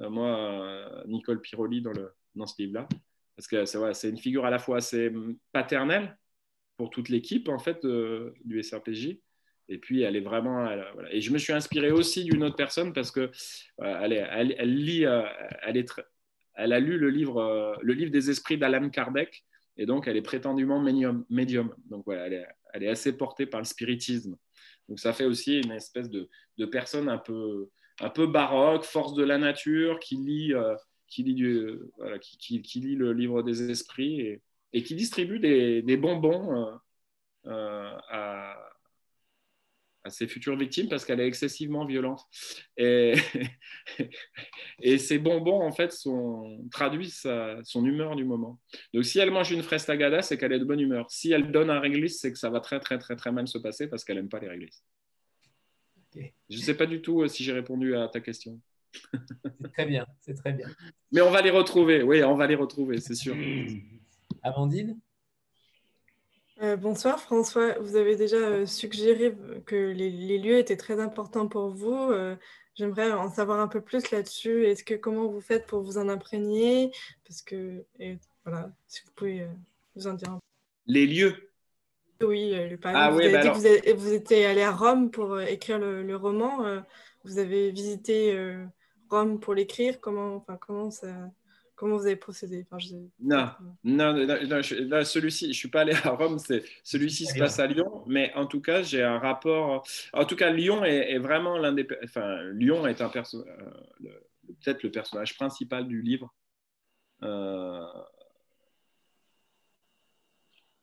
Euh, moi, euh, Nicole Piroli dans, ce livre-là. Parce que c'est une figure à la fois assez paternelle pour toute l'équipe en fait du SRPJ. Et puis, elle est vraiment. Et je me suis inspiré aussi d'une autre personne parce que elle, lit, elle a lu le livre, le livre des esprits d'Alan Kardec et donc, elle est prétendument médium. Donc, voilà, elle est, assez portée par le spiritisme. Donc, ça fait aussi une espèce de, personne un peu, baroque, force de la nature, qui lit, euh, qui, lit le livre des esprits et, qui distribue des, bonbons euh, euh, à, à ses futures victimes parce qu'elle est excessivement violente. Et, et ces bonbons, en fait, sont, traduisent son humeur du moment. Donc, si elle mange une fraise tagada, c'est qu'elle est de bonne humeur. Si elle donne un réglisse, c'est que ça va très, très, très, très mal se passer parce qu'elle n'aime pas les réglisses. Je ne sais pas du tout euh, si j'ai répondu à ta question. c'est très bien, c'est très bien. Mais on va les retrouver, oui, on va les retrouver, c'est sûr. Amandine? Euh, bonsoir François, vous avez déjà euh, suggéré que les, lieux étaient très importants pour vous. Euh, j'aimerais en savoir un peu plus là-dessus. Est-ce que comment vous faites pour vous en imprégner? Parce que voilà, si vous pouvez vous en dire un peu. Les lieux? Oui, le ah, vous, bah dit vous, étiez allé à Rome pour écrire le, roman. vous avez visité Rome pour l'écrire. Comment, enfin, comment ça Comment vous avez procédé? Non, non, non, celui-ci, je ne suis pas allé à Rome, celui-ci se passe à Lyon, mais en tout cas, j'ai un rapport. En tout cas, Lyon est, vraiment l'un des. Enfin, Lyon est un perso... Euh, peut-être le personnage principal du livre. Euh,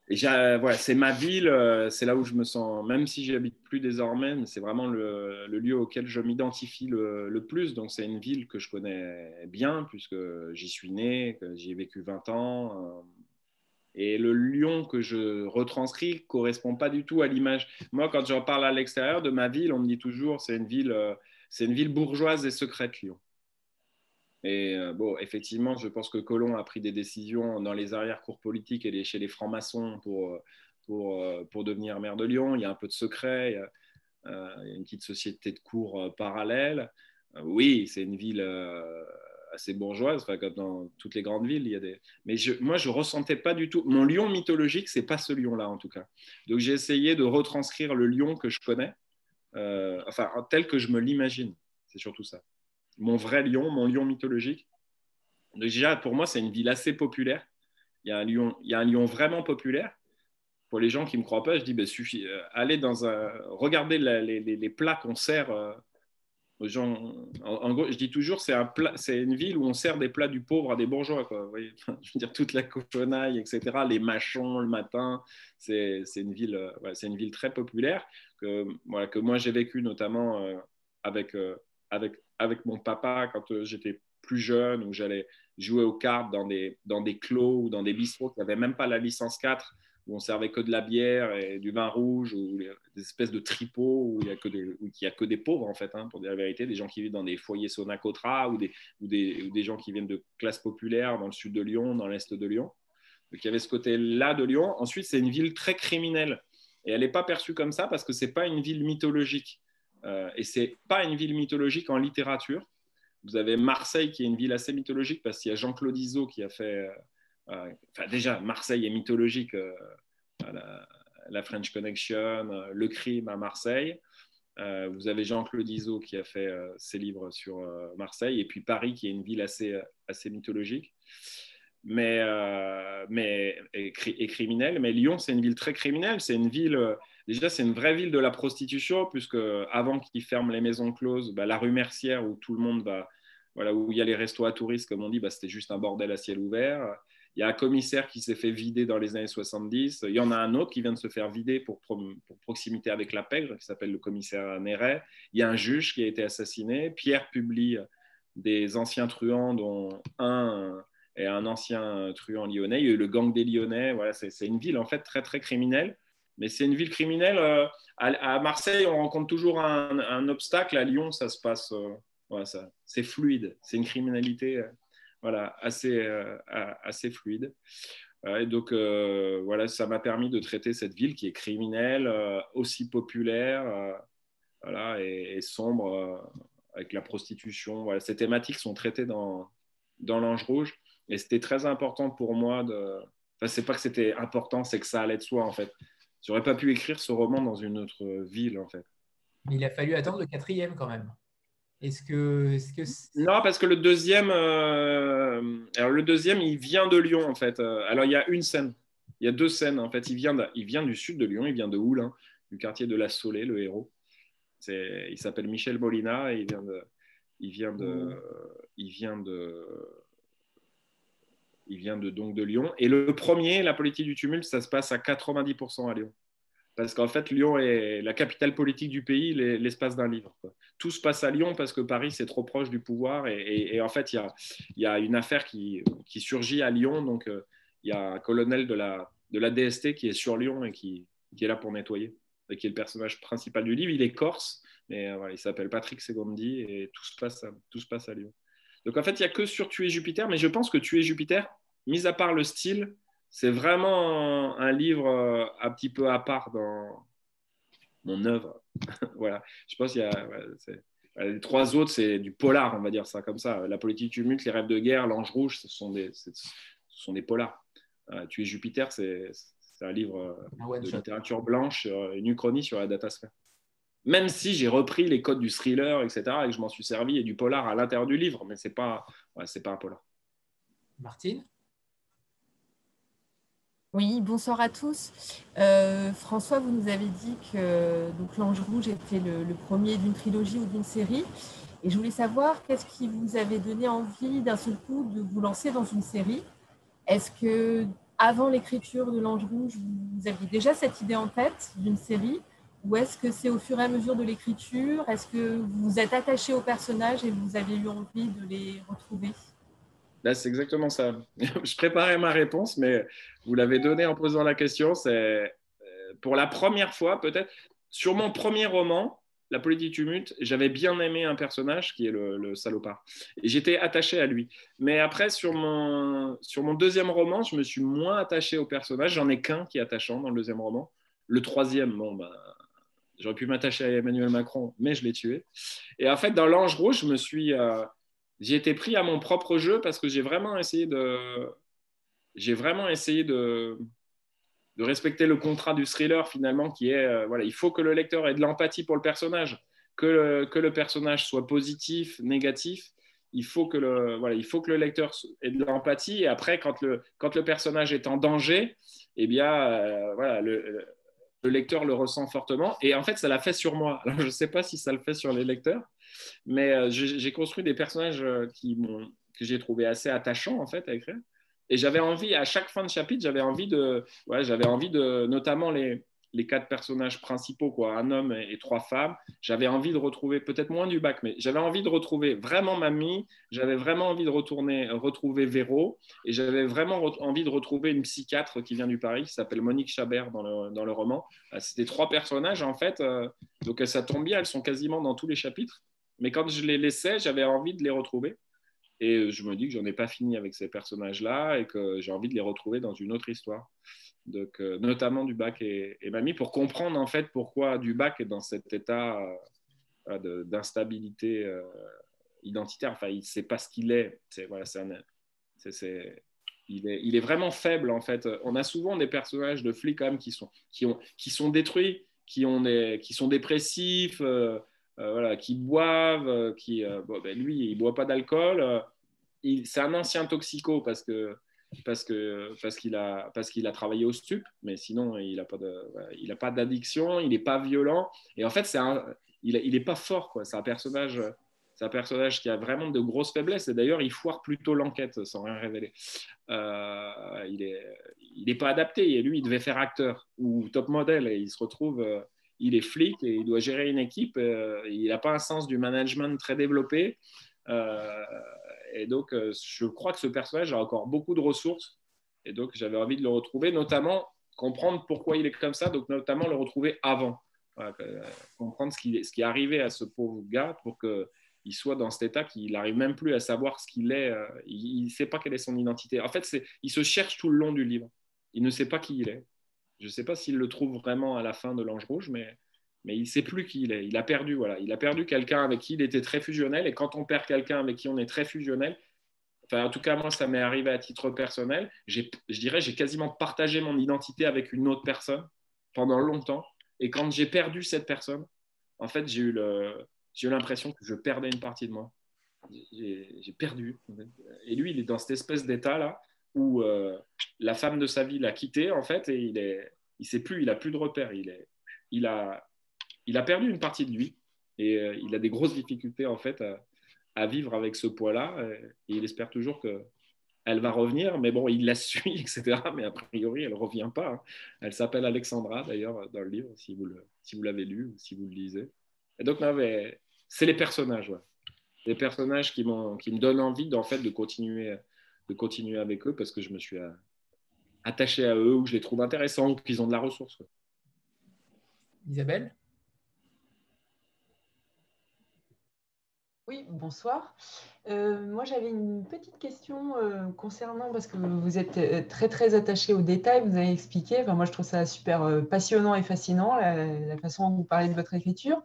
voilà, c'est ma ville, euh, c'est là où je me sens, même si j'y habite plus désormais, c'est vraiment le, lieu auquel je m'identifie le, plus. Donc c'est une ville que je connais bien puisque j'y suis né, j'y ai vécu 20 ans. Euh, et le Lyon que je retranscris correspond pas du tout à l'image. Moi, quand j'en parle à l'extérieur de ma ville, on me dit toujours c'est une euh, c'est une ville bourgeoise et secrète, Lyon. Et euh, bon, effectivement, je pense que Colomb a pris des décisions dans les arrière-cours politiques et chez les francs-maçons pour, euh, pour, euh, pour, devenir maire de Lyon. Il y a un peu de secret, il y a, une petite société de cours parallèle. oui, c'est une ville assez bourgeoise, comme dans toutes les grandes villes. Il y a des... Mais moi, je ressentais pas du tout. Mon Lyon mythologique, c'est pas ce Lyon-là, en tout cas. Donc, j'ai essayé de retranscrire le Lyon que je connais, enfin, tel que je me l'imagine. C'est surtout ça mon vrai lion, mon lion mythologique. déjà, pour moi, c'est une ville assez populaire. Il y, a un lion, il y a un lion vraiment populaire. Pour les gens qui ne me croient pas, je dis, ben, suffit, euh, allez dans un, regardez les, plats qu'on sert euh, aux gens. En, gros, je dis toujours, c'est un une ville où on sert des plats du pauvre à des bourgeois. Quoi. je veux dire, toute la cochonaille, etc., les machons le matin, c'est, une, ville, euh, une ville très populaire que, voilà, que moi j'ai vécu notamment avec, avec avec mon papa quand euh, j'étais plus jeune, où j'allais jouer aux cartes dans des, dans des clos ou dans des bistrots qui n'avaient même pas la licence 4, où on servait que de la bière et du vin rouge, ou des espèces de tripots où il n'y a, que des, a que des pauvres, en fait, hein, pour dire la vérité, des gens qui vivent dans des foyers Sonacotra ou des, ou des, ou des gens qui viennent de classes populaires dans le sud de Lyon, dans l'est de Lyon. Donc il y avait ce côté-là de Lyon. Ensuite, c'est une ville très criminelle. Et elle n'est pas perçue comme ça parce que ce n'est pas une ville mythologique. Euh, et ce n'est pas une ville mythologique en littérature. Vous avez Marseille qui est une ville assez mythologique parce qu'il y a Jean-Claude Iso qui a fait. Euh, euh, enfin, déjà, Marseille est mythologique. La, French Connection, Le Crime à Marseille. vous avez Jean-Claude Iso qui a fait ses livres sur Marseille. Et puis Paris qui est une ville assez, mythologique mais, mais et, criminelle. Mais Lyon, c'est une ville très criminelle. C'est une ville Déjà, c'est une vraie ville de la prostitution, puisque avant qu'ils ferment les maisons closes, bah, la rue Mercière, où tout le monde va, voilà, où il y a les restos à touristes, comme on dit, bah, c'était juste un bordel à ciel ouvert. Il y a un commissaire qui s'est fait vider dans les années 70. Il y en a un autre qui vient de se faire vider pour, proximité avec la pègre, qui s'appelle le commissaire Néret. Il y a un juge qui a été assassiné. Pierre publie des anciens truands, dont un est un ancien truand lyonnais. Il y a eu le gang des Lyonnais. Voilà, c'est une ville en fait très très criminelle mais c'est une ville criminelle. Euh, à, Marseille, on rencontre toujours un, obstacle. À Lyon, ça se passe, euh, c'est fluide. C'est une criminalité euh, voilà, assez, assez fluide. et donc, voilà, ça m'a permis de traiter cette ville qui est criminelle, aussi populaire voilà, et, sombre, avec la prostitution. Voilà, ces thématiques sont traitées dans, dans l'Ange Rouge. Et c'était très important pour moi de. Enfin, c'est pas que c'était important, c'est que ça allait de soi, en fait. J'aurais pas pu écrire ce roman dans une autre ville, en fait. Mais il a fallu attendre le quatrième, quand même. Est-ce que, est que non, parce que le deuxième, euh, alors le deuxième, il vient de Lyon en fait. Euh, alors il y a une scène, il y a deux scènes en fait. Il vient, il vient du sud de Lyon, il vient de Oulin, du quartier de la Solée, le héros. Il s'appelle Michel Molina et il vient de, il vient de, il vient de, il vient de, donc de Lyon. Et le premier, la politique du tumulte, ça se passe à 90% à Lyon. Parce qu'en fait, Lyon est la capitale politique du pays, l'espace d'un livre. Tout se passe à Lyon parce que Paris, c'est trop proche du pouvoir. Et, en fait, il y a, une affaire qui, surgit à Lyon. Donc, euh, il y a un colonel de la, DST qui est sur Lyon et qui, qui est là pour nettoyer. Et qui est le personnage principal du livre. Il est corse, mais euh, il s'appelle Patrick Segondi et tout se passe tout se passe à Lyon. Donc en fait, il n'y a que sur Tuer Jupiter, mais je pense que Tuer Jupiter, mis à part le style, c'est vraiment un, livre euh, un petit peu à part dans mon œuvre. voilà, je pense qu'il y a. les trois autres, c'est du polar, on va dire ça comme ça. La politique tumulte, les rêves de guerre, l'ange rouge, ce sont des, ce sont des polars. Euh, Tuer Jupiter, c'est un livre euh, de littérature blanche, une uchronie sur la datasphère même si j'ai repris les codes du thriller, etc., et que je m'en suis servi et du polar à l'intérieur du livre, mais ce n'est pas, pas un polar. Martine? Oui, bonsoir à tous. Euh, François, vous nous avez dit que L'Ange Rouge était le, premier d'une trilogie ou d'une série. Et je voulais savoir qu'est-ce qui vous avait donné envie d'un seul coup de vous lancer dans une série? Est-ce que avant l'écriture de L'Ange Rouge, vous aviez déjà cette idée en tête d'une série? Ou est-ce que c'est au fur et à mesure de l'écriture? Est-ce que vous êtes attaché aux personnages et vous avez eu envie de les retrouver? Là, c'est exactement ça. Je préparais ma réponse, mais vous l'avez donnée en posant la question. C'est euh, pour la première fois, peut-être, sur mon premier roman, La politique tumulte, j'avais bien aimé un personnage qui est le, salopard. Et j'étais attaché à lui. Mais après, sur mon, sur mon deuxième roman, je me suis moins attaché au personnage. J'en ai qu'un qui est attachant dans le deuxième roman. Le troisième, bon, bah, J'aurais pu m'attacher à Emmanuel Macron, mais je l'ai tué. Et en fait, dans l'Ange Rouge, je me suis, euh, j'ai été pris à mon propre jeu parce que j'ai vraiment essayé de, j'ai vraiment essayé de, respecter le contrat du thriller finalement, qui est, euh, voilà, il faut que le lecteur ait de l'empathie pour le personnage, que le, que le personnage soit positif, négatif. Il faut, que le, voilà, il faut que le lecteur ait de l'empathie et après, quand le, quand le personnage est en danger, eh bien, euh, voilà, le, le lecteur le ressent fortement. Et en fait, ça l'a fait sur moi. Alors, je ne sais pas si ça le fait sur les lecteurs, mais euh, j'ai construit des personnages euh, qui que j'ai trouvé assez attachants en fait à écrire. Et j'avais envie, à chaque fin de chapitre, j'avais envie de, j'avais envie de, notamment les, les quatre personnages principaux, quoi, un homme et, trois femmes. J'avais envie de retrouver, peut-être moins du bac, mais j'avais envie de retrouver vraiment Mamie, j'avais vraiment envie de retourner, retrouver Véro, et j'avais vraiment envie de retrouver une psychiatre qui vient du Paris, qui s'appelle Monique Chabert dans le, dans le roman. Euh, c'était trois personnages, en fait, euh, donc ça tombe bien, elles sont quasiment dans tous les chapitres, mais quand je les laissais, j'avais envie de les retrouver. Et je me dis que j'en ai pas fini avec ces personnages-là et que j'ai envie de les retrouver dans une autre histoire donc, euh, notamment du bac et, Mamie, pour comprendre en fait pourquoi du bac est dans cet état euh, d'instabilité euh, identitaire. Enfin, il ne sait pas ce qu'il est. Voilà, c'est il, est, il est vraiment faible en fait. On a souvent des personnages de flics quand qui sont, qui ont, qui sont détruits, qui, ont des, qui sont dépressifs, voilà, qui boivent, qui, ben, lui, il ne boit pas d'alcool. C'est un ancien toxico parce que parce que parce qu'il a parce qu'il a travaillé au stup, mais sinon il n'a pas de il a pas d'addiction, il n'est pas violent et en fait c'est il, il est pas fort quoi. C'est un personnage c'est un personnage qui a vraiment de grosses faiblesses et d'ailleurs il foire plutôt l'enquête sans rien révéler. Euh, il est il n'est pas adapté et lui il devait faire acteur ou top model et il se retrouve euh, il est flic et il doit gérer une équipe. Euh, il n'a pas un sens du management très développé. Et donc, euh, je crois que ce personnage a encore beaucoup de ressources. Et donc, j'avais envie de le retrouver, notamment comprendre pourquoi il est comme ça, donc notamment le retrouver avant. comprendre ce qui, ce qui est arrivé à ce pauvre gars pour qu'il soit dans cet état qu'il n'arrive même plus à savoir ce qu'il est. il ne sait pas quelle est son identité. En fait, il se cherche tout le long du livre. Il ne sait pas qui il est. Je ne sais pas s'il le trouve vraiment à la fin de l'Ange Rouge, mais, mais il ne sait plus qui il est. Il a perdu, voilà. Il a perdu quelqu'un avec qui il était très fusionnel. Et quand on perd quelqu'un avec qui on est très fusionnel, enfin, en tout cas, moi, ça m'est arrivé à titre personnel. Je dirais, j'ai quasiment partagé mon identité avec une autre personne pendant longtemps. Et quand j'ai perdu cette personne, en fait, j'ai eu l'impression que je perdais une partie de moi. J'ai perdu. Et lui, il est dans cette espèce d'état-là où euh, la femme de sa vie l'a quitté en fait et il est, il sait plus, il a plus de repères, il est, il a, il a perdu une partie de lui et euh, il a des grosses difficultés en fait à, vivre avec ce poids-là et, il espère toujours que elle va revenir, mais bon, il la suit, etc. Mais a priori, elle revient pas. Hein. Elle s'appelle Alexandra d'ailleurs dans le livre, si vous l'avez lu ou si vous le lisez. Et donc, c'est les personnages, les personnages qui, me donnent envie de continuer avec eux parce que je me suis euh, attaché à eux ou je les trouve intéressants ou qu'ils ont de la ressource. Isabelle? Oui, bonsoir. Euh, moi, j'avais une petite question euh, concernant, parce que vous êtes très, très attaché aux détails, vous avez expliqué. Enfin, moi, je trouve ça super passionnant et fascinant, la, façon dont vous parlez de votre écriture.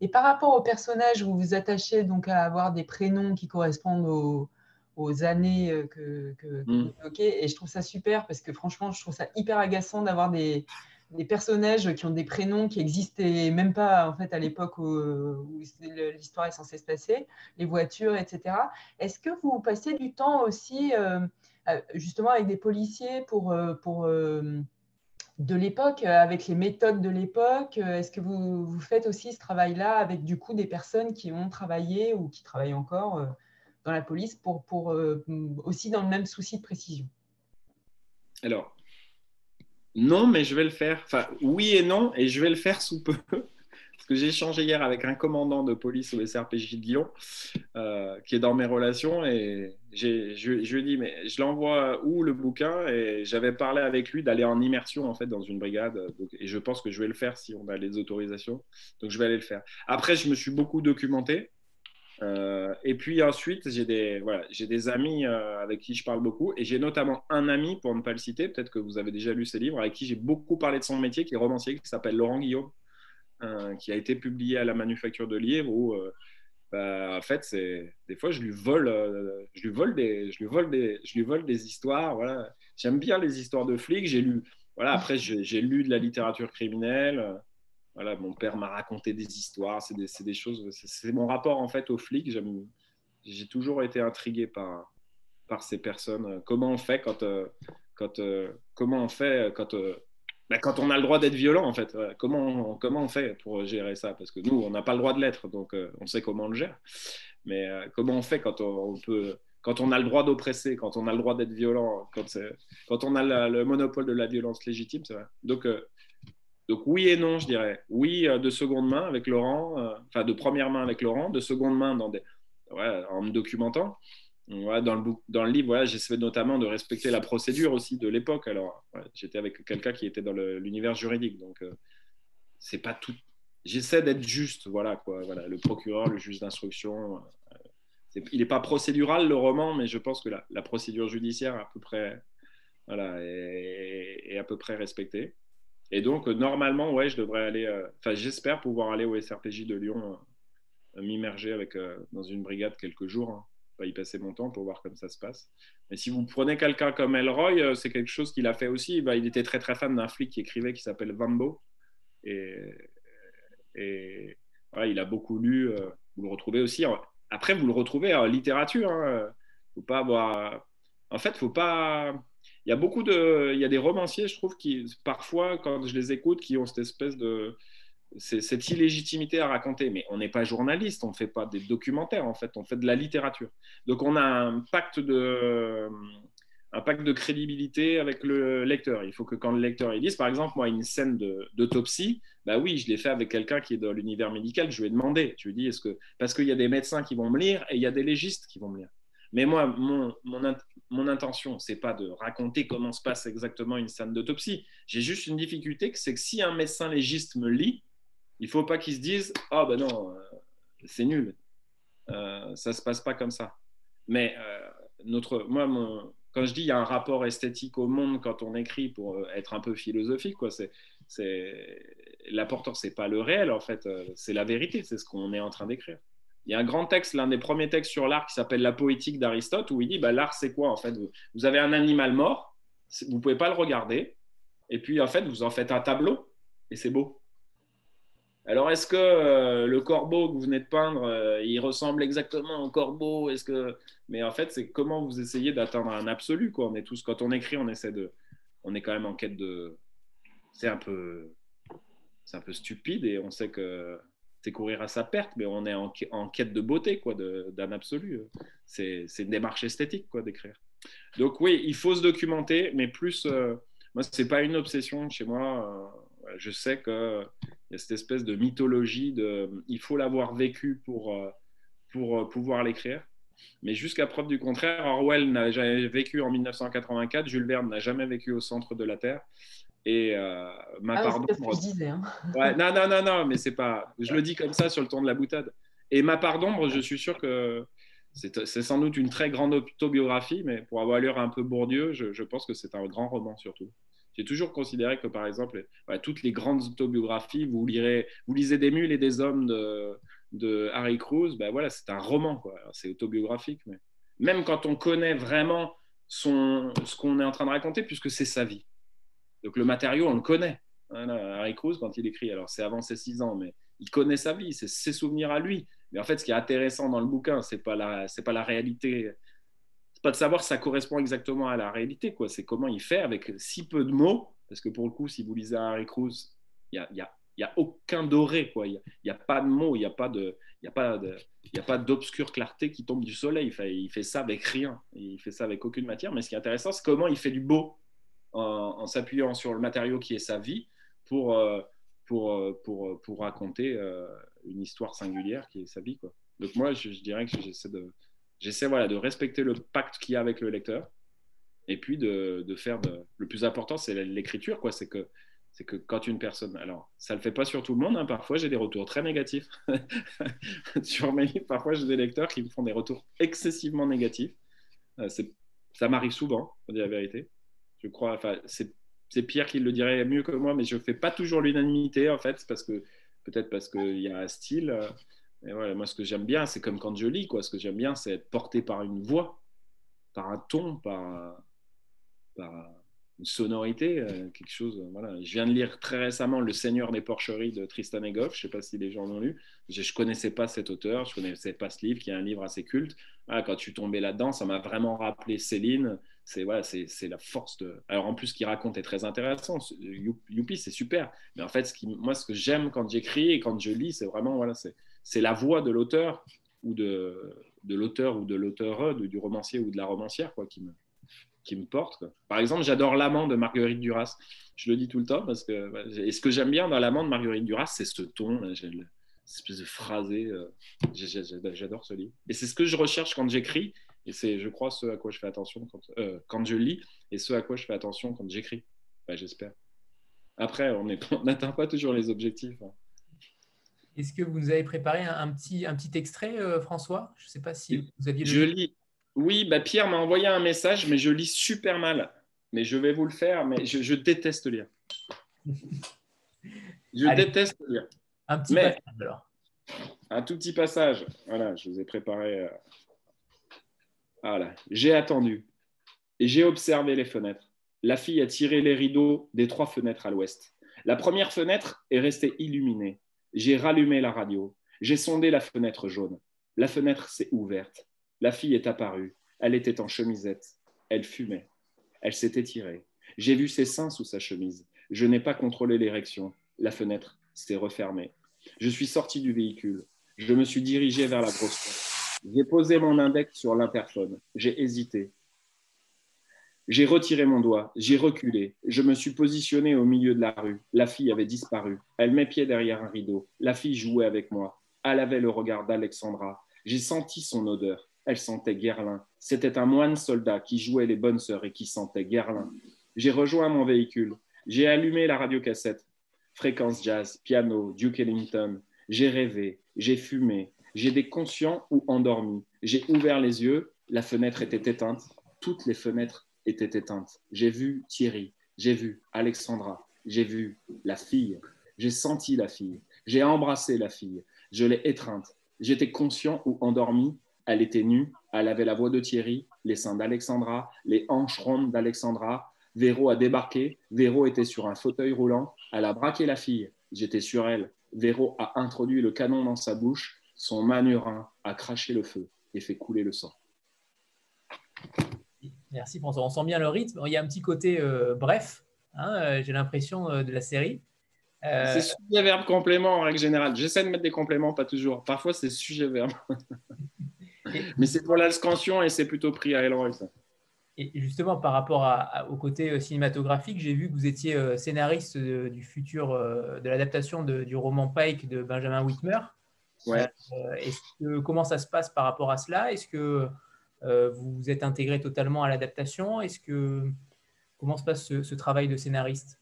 Et par rapport aux personnages, vous vous attachez donc à avoir des prénoms qui correspondent aux, aux années euh, que, que, mm. Et je trouve ça super parce que franchement, je trouve ça hyper agaçant d'avoir des, des, personnages qui ont des prénoms qui existaient même pas en fait à l'époque où, l'histoire est censée se passer, les voitures, etc. Est-ce que vous passez du temps aussi euh, justement avec des policiers pour, euh, de l'époque, avec les méthodes de l'époque Est-ce que vous, faites aussi ce travail-là avec du coup des personnes qui ont travaillé ou qui travaillent encore dans la police pour, pour euh, aussi dans le même souci de précision? Alors, non, mais je vais le faire. Enfin, oui et non, et je vais le faire sous peu. Parce que j'ai échangé hier avec un commandant de police au SRPJ de Lyon, euh, qui est dans mes relations, et je, je lui ai dit, mais je l'envoie où le bouquin? Et j'avais parlé avec lui d'aller en immersion, en fait, dans une brigade. et je pense que je vais le faire si on a les autorisations. Donc, je vais aller le faire. Après, je me suis beaucoup documenté. Euh, et puis ensuite, j'ai des, voilà, j'ai des amis euh, avec qui je parle beaucoup. Et j'ai notamment un ami, pour ne pas le citer, peut-être que vous avez déjà lu ses livres, avec qui j'ai beaucoup parlé de son métier, qui est romancier, qui s'appelle Laurent Guillaume, euh, qui a été publié à la Manufacture de Livres, où bah, en fait, c'est, des fois, je lui vole, des histoires. Voilà. J'aime bien les histoires de flics. J'ai lu, voilà, après, j'ai lu de la littérature criminelle. Voilà, mon père m'a raconté des histoires, c'est des, des, choses. C'est mon rapport en fait aux flics. J'ai toujours été intrigué par, par ces personnes. Comment on fait quand, euh, quand euh, comment on fait quand, euh, bah, quand on a le droit d'être violent en fait. Comment on, comment on fait pour gérer ça? Parce que nous, on n'a pas le droit de l'être, donc on sait comment on le gère. Mais comment on fait quand on, peut quand on a le droit d'oppresser, quand on a le droit d'être violent, quand, quand on a le monopole de la violence légitime. Donc, donc oui et non, je dirais. Oui, euh, de seconde main avec Laurent, euh, enfin de première main avec Laurent, de seconde main dans des, en me documentant. dans, le, dans le livre, j'essaie notamment de respecter la procédure aussi de l'époque. Alors, j'étais avec quelqu'un qui était dans l'univers juridique, donc euh, c'est pas tout. J'essaie d'être juste, voilà quoi. Voilà, le procureur, le juge d'instruction. il n'est pas procédural le roman, mais je pense que la, la procédure judiciaire à peu près, voilà, est à peu près respectée. Et donc, euh, normalement, ouais, je devrais aller, euh, enfin, j'espère pouvoir aller au SRPJ de Lyon, euh, m'immerger avec, dans une brigade quelques jours, hein, pas y passer mon temps pour voir comment ça se passe. Mais si vous prenez quelqu'un comme Elroy, c'est quelque chose qu'il a fait aussi. Bah, il était très très fan d'un flic qui écrivait qui s'appelle Vambo. Et, et il a beaucoup lu. vous le retrouvez aussi. Après, vous le retrouvez en littérature. Hein. Faut pas avoir. En fait, faut pas il y a beaucoup de, il y a des romanciers, je trouve, qui parfois, quand je les écoute, qui ont cette espèce de, cette illégitimité à raconter. Mais on n'est pas journaliste, on ne fait pas des documentaires, en fait, on fait de la littérature. Donc on a un pacte de, un pacte de crédibilité avec le lecteur. Il faut que quand le lecteur il dise, par exemple, moi, une scène d'autopsie, bah oui, je l'ai fait avec quelqu'un qui est dans l'univers médical, je lui ai demandé, je lui ai dit, est-ce que, parce qu'il y a des médecins qui vont me lire et il y a des légistes qui vont me lire. Mais moi, mon, mon, mon intention, c'est pas de raconter comment se passe exactement une scène d'autopsie. J'ai juste une difficulté, c'est que si un médecin légiste me lit, il faut pas qu'il se dise ah oh, ben non, euh, c'est nul, euh, ça se passe pas comme ça. Mais euh, notre, moi, quand je dis il y a un rapport esthétique au monde quand on écrit pour euh, être un peu philosophique, quoi, c'est, c'est l'important, c'est pas le réel en fait, c'est la vérité, c'est ce qu'on est en train d'écrire. Il y a un grand texte, l'un des premiers textes sur l'art qui s'appelle La poétique d'Aristote, où il dit bah, l'art c'est quoi en fait? Vous, avez un animal mort, vous pouvez pas le regarder, et puis en fait vous en faites un tableau et c'est beau. Alors, est-ce que euh, le corbeau que vous venez de peindre, euh, il ressemble exactement au corbeau? Est-ce que... Mais en fait, c'est comment vous essayez d'atteindre un absolu. Quand on écrit, on essaie de. On est quand même en quête de. C'est un peu. C'est un peu stupide et on sait que c'est courir à sa perte, mais on est en, quête de beauté, quoi, d'un absolu. C'est une démarche esthétique, quoi, d'écrire. Donc oui, il faut se documenter, mais plus. Euh, moi, c'est pas une obsession chez moi. je sais que y a cette espèce de mythologie de il faut l'avoir vécu pour, euh, pour euh, pouvoir l'écrire. Mais jusqu'à preuve du contraire, Orwell n'a jamais vécu en 1984, Jules Verne n'a jamais vécu au centre de la Terre. Et euh, ma ah, part d'ombre. Hein. Ouais, non, non, non, non, mais c'est pas. Je le dis comme ça sur le ton de la boutade. Et ma part d'ombre, je suis sûr que c'est sans doute une très grande autobiographie, mais pour avoir lu un peu Bourdieu, je, je pense que c'est un grand roman surtout. J'ai toujours considéré que, par exemple, toutes les grandes autobiographies, vous, lirez, vous lisez Des mules et des hommes de, de Harry Cruz, ben voilà, c'est un roman, c'est autobiographique. Mais même quand on connaît vraiment son, ce qu'on est en train de raconter, puisque c'est sa vie. Donc le matériau, on le connaît. Harry Cruz, quand il écrit, alors c'est avant ses six ans, mais il connaît sa vie, c'est ses souvenirs à lui. Mais en fait, ce qui est intéressant dans le bouquin, c'est pas la, c'est pas la réalité pas de savoir si ça correspond exactement à la réalité, quoi. C'est comment il fait avec si peu de mots, parce que pour le coup, si vous lisez Harry Cruz, il y a, y, a, y a, aucun doré. Il n'y a, a, pas de mots, il n'y a pas il il a pas d'obscure clarté qui tombe du soleil. Il fait, il fait ça avec rien, il fait ça avec aucune matière. Mais ce qui est intéressant, c'est comment il fait du beau en, s'appuyant sur le matériau qui est sa vie pour, euh, pour, euh, pour, pour, raconter euh, une histoire singulière qui est sa vie, quoi. Donc moi, je, dirais que j'essaie de voilà, de respecter le pacte qu'il y a avec le lecteur et puis de, de faire le plus important c'est l'écriture c'est que que quand une personne alors ça le fait pas sur tout le monde hein. parfois j'ai des retours très négatifs sur mes parfois j'ai des lecteurs qui me font des retours excessivement négatifs euh, ça m'arrive souvent pour dire la vérité je crois enfin c'est Pierre qui le dirait mieux que moi mais je fais pas toujours l'unanimité en fait peut-être parce qu'il y a un style euh, et moi, ce que j'aime bien, c'est comme quand je lis, quoi. Ce que j'aime bien, c'est être porté par une voix, par un ton, par, une sonorité, euh, quelque chose. Voilà. Je viens de lire très récemment Le Seigneur des Porcheries de Tristan Egoff. Je ne sais pas si les gens l'ont lu. Je ne connaissais pas cet auteur, je ne connaissais pas ce livre, qui est un livre assez culte. quand je suis là-dedans, ça m'a vraiment rappelé Céline. C'est voilà, c'est la force de. Alors en plus, ce qu'il raconte est très intéressant. Youpi, c'est super. Mais en fait, moi, ce que j'aime quand j'écris et quand je lis, c'est vraiment voilà, c'est la voix de l'auteur ou de, de l'auteur ou de l'auteur du romancier ou de la romancière quoi, qui, me, qui me porte. Par exemple, j'adore L'amant de Marguerite Duras. Je le dis tout le temps parce que et ce que j'aime bien dans L'amant de Marguerite Duras, c'est ce ton, cette espèce de phrasé. Euh, j'adore ce livre. Et c'est ce que je recherche quand j'écris. Et c'est, je crois, ce à quoi je fais attention quand, euh, quand je lis et ce à quoi je fais attention quand j'écris. J'espère. Après, on n'atteint pas toujours les objectifs. Hein. Est-ce que vous nous avez préparé un, petit, un petit extrait, euh, François? Je ne sais pas si vous aviez. Je lis. Oui, bah Pierre m'a envoyé un message, mais je lis super mal. Mais je vais vous le faire, mais je, déteste lire. je déteste lire. Un petit passage alors. Un tout petit passage. Voilà, je vous ai préparé. Euh, voilà. J'ai attendu j'ai observé les fenêtres. La fille a tiré les rideaux des trois fenêtres à l'ouest. La première fenêtre est restée illuminée. J'ai rallumé la radio. J'ai sondé la fenêtre jaune. La fenêtre s'est ouverte. La fille est apparue. Elle était en chemisette. Elle fumait. Elle s'est étirée. J'ai vu ses seins sous sa chemise. Je n'ai pas contrôlé l'érection. La fenêtre s'est refermée. Je suis sorti du véhicule. Je me suis dirigé vers la grosse. J'ai posé mon index sur l'interphone. J'ai hésité. J'ai retiré mon doigt, j'ai reculé, je me suis positionné au milieu de la rue. La fille avait disparu. Elle m'épiait derrière un rideau. La fille jouait avec moi. Elle avait le regard d'Alexandra. J'ai senti son odeur. elle sentait Guerlain. C'était un moine soldat qui jouait les bonnes sœurs et qui sentait Guerlain. J'ai rejoint mon véhicule. J'ai allumé la radiocassette. Fréquence jazz, piano, Duke Ellington. J'ai rêvé, j'ai fumé, j'ai des conscients ou endormis. J'ai ouvert les yeux, la fenêtre était éteinte. Toutes les fenêtres étaient éteintes. J'ai vu Thierry, j'ai vu Alexandra, j'ai vu la fille, j'ai senti la fille, j'ai embrassé la fille, je l'ai étreinte. J'étais conscient ou endormi, elle était nue, elle avait la voix de Thierry, les seins d'Alexandra, les hanches rondes d'Alexandra. Véro a débarqué, Véro était sur un fauteuil roulant, elle a braqué la fille, j'étais sur elle. Véro a introduit le canon dans sa bouche, son manurin a craché le feu et fait couler le sang. Merci François. On sent bien le rythme. Il y a un petit côté euh, bref, hein, euh, j'ai l'impression, euh, de la série. C'est sujet-verbe complément en règle générale. J'essaie de mettre des compléments, pas toujours. Parfois, c'est sujet-verbe. Mais c'est pour la scansion et c'est plutôt pris à Elroy, ça. Et justement, par rapport au côté cinématographique, j'ai vu que vous étiez scénariste du futur, de l'adaptation du roman Pike de Benjamin Whitmer. Ouais. que, comment ça se passe par rapport à cela? Est-ce que euh, vous vous êtes intégré totalement à l'adaptation? Est-ce que comment se passe ce, travail de scénariste?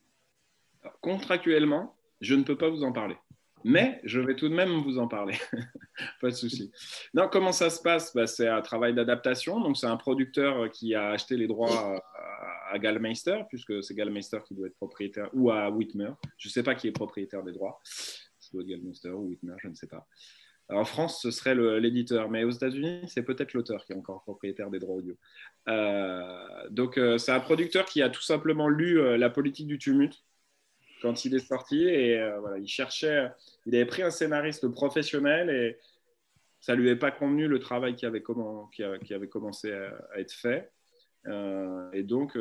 Contractuellement, je ne peux pas vous en parler. Mais je vais tout de même vous en parler. pas de souci. Non, comment ça se passe? Bah, C'est un travail d'adaptation. Donc, c'est un producteur qui a acheté les droits à, Gallmeister, puisque c'est Gallmeister qui doit être propriétaire, ou à Whitmer. Je ne sais pas qui est propriétaire des droits. C'est Gallmeister ou Whitmer, je ne sais pas. En France, ce serait l'éditeur, mais aux États-Unis, c'est peut-être l'auteur qui est encore propriétaire des droits audio. Euh, donc, euh, c'est un producteur qui a tout simplement lu euh, La politique du tumulte quand il est sorti et voilà, il cherchait, il avait pris un scénariste professionnel et ça lui avait pas convenu le travail qui avait, comment, qui, avait commencé à, être fait. et donc,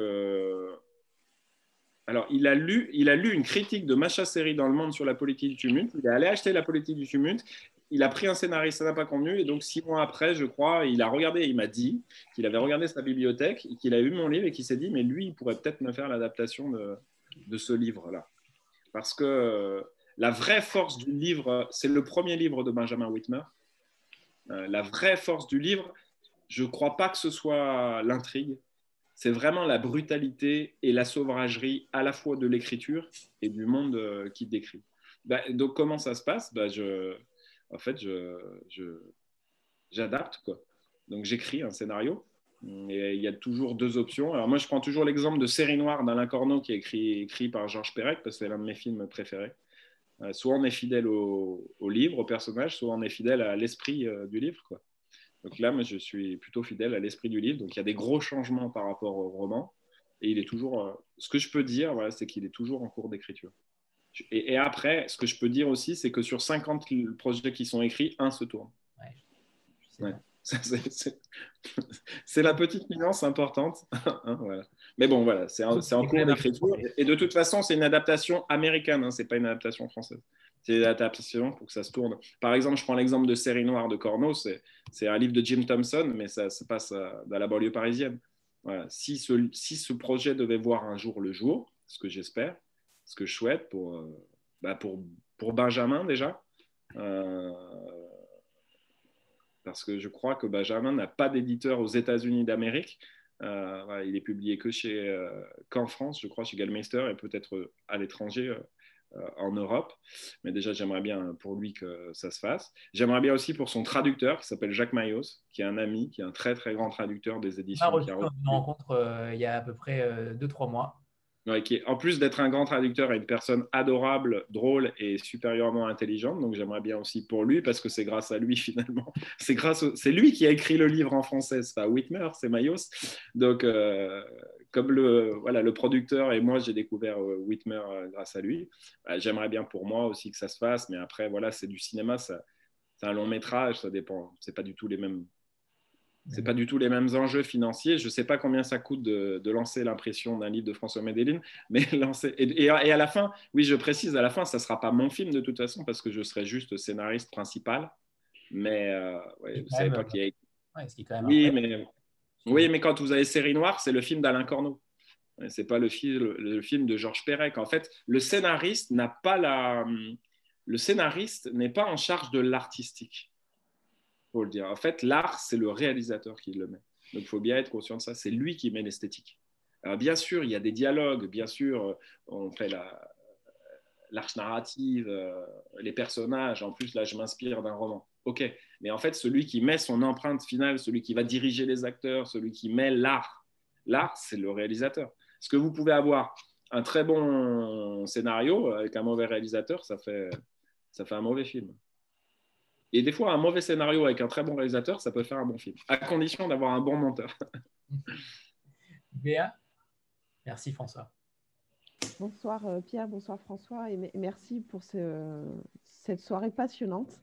alors, il a, lu, il a lu une critique de Macha Seri dans le monde sur la politique du tumulte. Il est allé acheter la politique du tumulte il a pris un scénariste, ça n'a pas convenu. Et donc, six mois après, je crois, il a regardé, il m'a dit qu'il avait regardé sa bibliothèque, qu'il a eu mon livre et qu'il s'est dit, mais lui, il pourrait peut-être me faire l'adaptation de, ce livre-là. Parce que euh, la vraie force du livre, c'est le premier livre de Benjamin Whitmer. Euh, la vraie force du livre, je ne crois pas que ce soit l'intrigue. C'est vraiment la brutalité et la sauvagerie à la fois de l'écriture et du monde euh, qu'il décrit. Bah, donc, comment ça se passe? Bah, je, en fait, j'adapte. Donc, j'écris un scénario. Et il y a toujours deux options. Alors, moi, je prends toujours l'exemple de Série Noire d'Alain Corneau, qui est écrit, écrit par Georges Perec, parce que c'est l'un de mes films préférés. Euh, soit on est fidèle au, livre, au personnage, soit on est fidèle à l'esprit euh, du livre. Quoi. Donc là, moi, je suis plutôt fidèle à l'esprit du livre. Donc, il y a des gros changements par rapport au roman. Et il est toujours. Euh, ce que je peux dire, voilà, c'est qu'il est toujours en cours d'écriture. Et, après, ce que je peux dire aussi, c'est que sur 50 projets qui sont écrits, un se tourne. Ouais. C'est la petite nuance importante. Hein, Mais bon, voilà, c'est en, cours d'écriture. Et de toute façon, c'est une adaptation américaine, hein, c'est pas une adaptation française. C'est une adaptation pour que ça se tourne. Par exemple, je prends l'exemple de Série Noire de Corneau, c'est un livre de Jim Thompson, mais ça se passe dans la banlieue parisienne. Si, ce, si ce projet devait voir un jour le jour, ce que j'espère, ce que je souhaite pour, euh, bah Benjamin déjà. Euh, parce que je crois que Benjamin n'a pas d'éditeur aux États-Unis d'Amérique. Euh, il est publié que chez qu'en France, je crois, chez Gallmeister et peut-être à l'étranger en Europe. Mais déjà, j'aimerais bien pour lui que ça se fasse. J'aimerais bien aussi pour son traducteur qui s'appelle Jacques Mayos, qui est un ami, qui est un très très grand traducteur des éditions. On a une rencontre il y a à peu près 2-3 mois en plus d'être un grand traducteur, est une personne adorable, drôle et supérieurement intelligente. Donc j'aimerais bien aussi pour lui, parce que c'est grâce à lui finalement. C'est grâce, c'est lui qui a écrit le livre en français. C'est pas Whitmer, c'est Mayos. Donc euh, comme le voilà le producteur et moi j'ai découvert euh, Whitmer euh, grâce à lui. Bah, j'aimerais bien pour moi aussi que ça se fasse, mais après voilà c'est du cinéma, c'est un long métrage, ça dépend. C'est pas du tout les mêmes c'est pas du tout les mêmes enjeux financiers. Je ne sais pas combien ça coûte de, lancer l'impression d'un livre de François Medellin, mais lancer et, à la fin, oui, je précise, à la fin, ça ne sera pas mon film de toute façon parce que je serai juste scénariste principal. Mais euh, ouais, vous savez pas qui est. oui, mais oui, mais quand vous avez Série Noire, c'est le film d'Alain Corneau. C'est pas le, le, film de Georges Perec. En fait, le scénariste n'a pas la. Le scénariste n'est pas en charge de l'artistique En fait, l'art, c'est le réalisateur qui le met. Donc, il faut bien être conscient de ça. C'est lui qui met l'esthétique. Bien sûr, il y a des dialogues. Bien sûr, euh, on fait la, l'arche narrative, euh, les personnages. En plus, là, je m'inspire d'un roman. OK. Mais en fait, celui qui met son empreinte finale, celui qui va diriger les acteurs, celui qui met l'art, l'art, c'est le réalisateur. Ce que vous pouvez avoir un très bon scénario avec un mauvais réalisateur, ça fait, ça fait un mauvais film. Et des fois, un mauvais scénario avec un très bon réalisateur, ça peut faire un bon film, à condition d'avoir un bon monteur. Béa Merci François. Bonsoir euh, Pierre, bonsoir François, et merci pour cette soirée passionnante.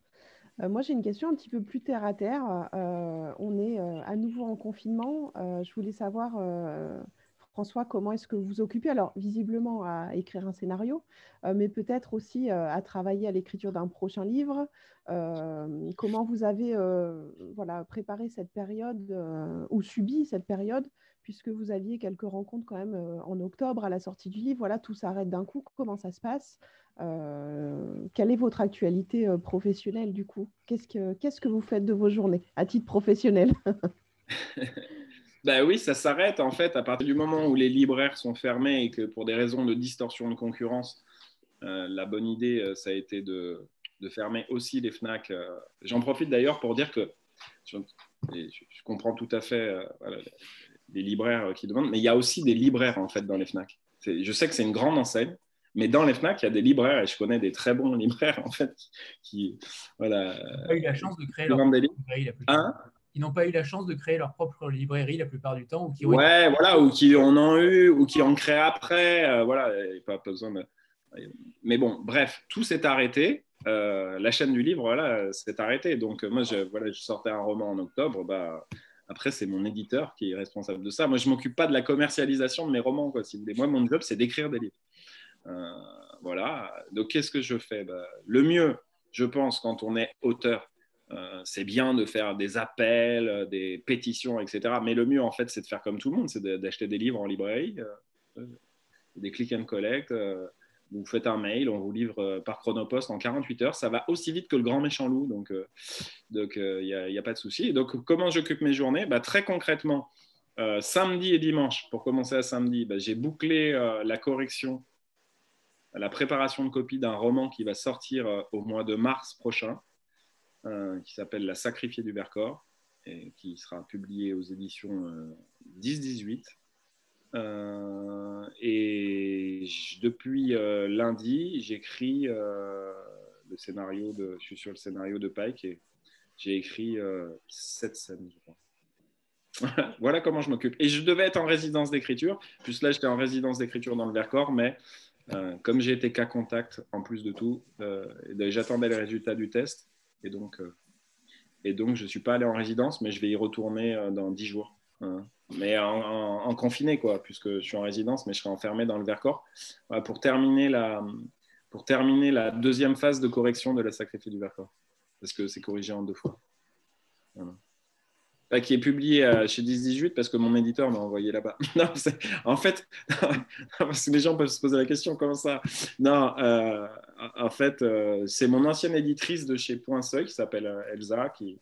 Euh, moi, j'ai une question un petit peu plus terre à terre. Euh, on est à nouveau en confinement. je voulais savoir François, comment est-ce que vous vous occupez? Alors, visiblement à écrire un scénario, euh, mais peut-être aussi euh, à travailler à l'écriture d'un prochain livre. Euh, comment vous avez voilà, préparé cette période ou subi cette période, puisque vous aviez quelques rencontres quand même en octobre à la sortie du livre. Voilà, tout s'arrête d'un coup. Comment ça se passe? Quelle est votre actualité professionnelle du coup? Qu'est-ce que Qu'est-ce que vous faites de vos journées à titre professionnel? Ben oui, ça s'arrête en fait à partir du moment où les libraires sont fermés et que pour des raisons de distorsion de concurrence, euh, la bonne idée, euh, ça a été de, fermer aussi les FNAC. Euh. J'en profite d'ailleurs pour dire que je, comprends tout à fait les libraires qui demandent, mais il y a aussi des libraires en fait dans les FNAC. Je sais que c'est une grande enseigne, mais dans les FNAC, il y a des libraires et je connais des très bons libraires en fait qui, voilà. Pas eu la chance de créer leur des Hein? Qui n'ont pas eu la chance de créer leur propre librairie la plupart du temps. Ou qui ouais, voilà, ou qui en ont eu, ou qui en créent après. Euh, voilà, pas, besoin de... Mais bon, bref, tout s'est arrêté. Euh, la chaîne du livre, voilà, s'est arrêtée. Donc, moi, je, voilà, je sortais un roman en octobre. Bah, après, c'est mon éditeur qui est responsable de ça. Moi, je m'occupe pas de la commercialisation de mes romans, quoi. Moi, mon job, c'est d'écrire des livres. Euh, voilà. Donc, qu'est-ce que je fais? Bah, Le mieux, je pense, quand on est auteur, euh, c'est bien de faire des appels, euh, des pétitions, etc. Mais le mieux, en fait, c'est de faire comme tout le monde, c'est d'acheter des livres en librairie, euh, des click and collect. vous faites un mail, on vous livre par chronopost en 48 heures. Ça va aussi vite que le grand méchant loup, donc il n'y a, pas de souci. Donc, comment j'occupe mes journées? Bah, Très concrètement, samedi et dimanche, pour commencer à samedi, bah, j'ai bouclé la correction, la préparation de copie d'un roman qui va sortir au mois de mars prochain. Euh, qui s'appelle La sacrifiée du Vercors et qui sera publié aux éditions 10-18. Euh, euh, et depuis lundi, j'écris le scénario de. Je suis sur le scénario de Pike et j'ai écrit sept scènes, je crois. voilà comment je m'occupe. Et je devais être en résidence d'écriture. Plus là, j'étais en résidence d'écriture dans le Vercors, mais comme j'ai été cas contact en plus de tout, j'attendais les résultats du test. Et donc, euh, et donc je ne suis pas allé en résidence, mais je vais y retourner euh, dans dix jours. Hein. mais en, confiné, quoi, puisque je suis en résidence, mais je serai enfermé dans le Vercors pour, terminer la, pour terminer la deuxième phase de correction de la sacrifice du Vercors, parce que c'est corrigé en deux fois. Voilà qui est publié euh, chez 1018 parce que mon éditeur m'a envoyé là-bas. en fait, parce que les gens peuvent se poser la question comment ça? Non, euh, en fait, euh, c'est mon ancienne éditrice de chez Point Seuil qui s'appelle Elsa qui,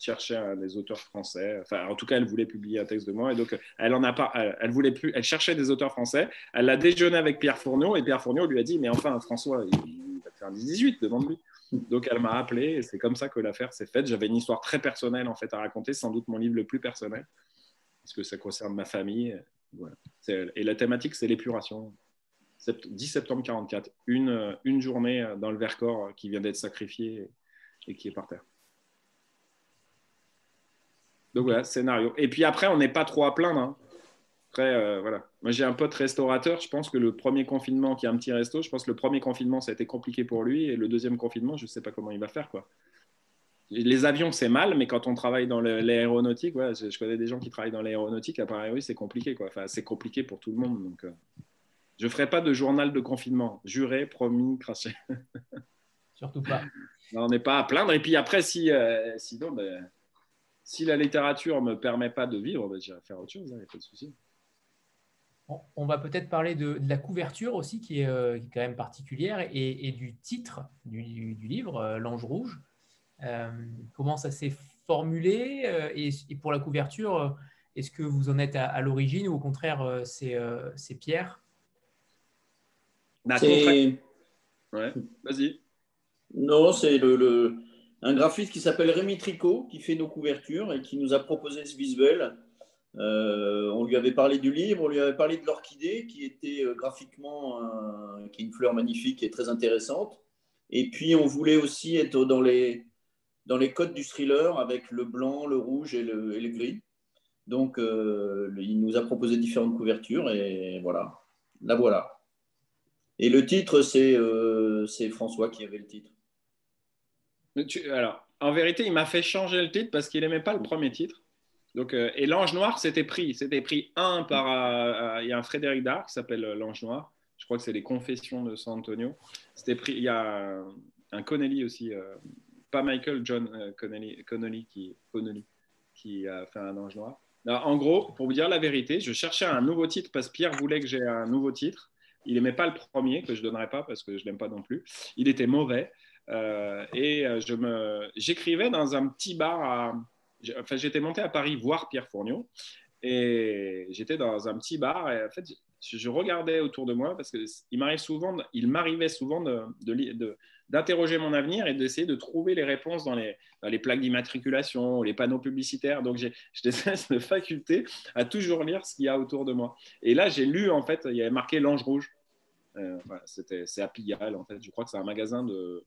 cherchait des auteurs français. Enfin, en tout cas, elle voulait publier un texte de moi et donc elle a pas. Elle, voulait plus. Elle cherchait des auteurs français. Elle a déjeuné avec Pierre Fourneau et Pierre Fourneau lui a dit mais enfin François, il, va faire 1018, demande-lui. Donc elle m'a appelé et c'est comme ça que l'affaire s'est faite. J'avais une histoire très personnelle en fait à raconter, sans doute mon livre le plus personnel, parce que ça concerne ma famille. Et la thématique, c'est l'épuration. 10 septembre 44, une, une journée dans le Vercors qui vient d'être sacrifiée et qui est par terre. Donc voilà, scénario. Et puis après, on n'est pas trop à plaindre. Hein. Euh, voilà. Moi, j'ai un pote restaurateur. Je pense que le premier confinement, qui a un petit resto, je pense que le premier confinement, ça a été compliqué pour lui. Et le deuxième confinement, je ne sais pas comment il va faire. Quoi. Les avions, c'est mal, mais quand on travaille dans l'aéronautique, je, connais des gens qui travaillent dans l'aéronautique, à oui, c'est compliqué. Quoi. Enfin, c'est compliqué pour tout le monde. Donc, euh, je ne ferai pas de journal de confinement. Juré, promis, craché. Surtout pas. on n'est pas à plaindre. Et puis après, si, euh, sinon, ben, si la littérature ne me permet pas de vivre, ben, j'irai faire autre chose. Il hein, n'y a pas de souci. On va peut-être parler de, la couverture aussi, euh, qui est, quand même particulière, et, du titre du, livre, euh, L'Ange Rouge. comment ça s'est formulé et, pour la couverture, est-ce que vous en êtes à, l'origine ou au contraire, c'est Pierre? Ouais, vas-y. Non, c'est le, un graphiste qui s'appelle Rémi Tricot qui fait nos couvertures et qui nous a proposé ce visuel. Euh, on lui avait parlé du livre, on lui avait parlé de l'orchidée qui était euh, graphiquement qui est une fleur magnifique et très intéressante. Et puis on voulait aussi être dans les, dans les codes du thriller avec le blanc, le rouge et le, gris. Donc euh, il nous a proposé différentes couvertures et voilà, la voilà. Et le titre, c'est François qui avait le titre alors, en vérité, il m'a fait changer le titre parce qu'il n'aimait pas le premier titre. Donc, euh, et l'Ange Noir, c'était pris. C'était pris un par. Euh, euh, il y a un Frédéric Dard qui s'appelle l'Ange Noir. Je crois que c'est les Confessions de San Antonio. C'était pris. Il y a un, Connelly aussi, pas Michael, John Connelly, Connelly, qui, a fait un Ange Noir. en gros, pour vous dire la vérité, je cherchais un nouveau titre parce que Pierre voulait que j'ai un nouveau titre. Il n'aimait pas le premier, que je ne donnerais pas parce que je ne l'aime pas non plus. Il était mauvais. Euh, et euh, j'écrivais dans un petit bar. À, enfin, j'étais monté à Paris voir Pierre Fournion. Et j'étais dans un petit bar. Et en fait, je regardais autour de moi parce qu'il m'arrive souvent, il m'arrivait souvent de, de, d'interroger mon avenir et d'essayer de trouver les réponses dans les, plaques d'immatriculation, les panneaux publicitaires. Donc, j'ai, cette faculté à toujours lire ce qu'il y a autour de moi. Et là, j'ai lu, en fait, il y avait marqué L'Ange Rouge. Euh, c'est à Pigalle, en fait. Je crois que c'est un magasin de,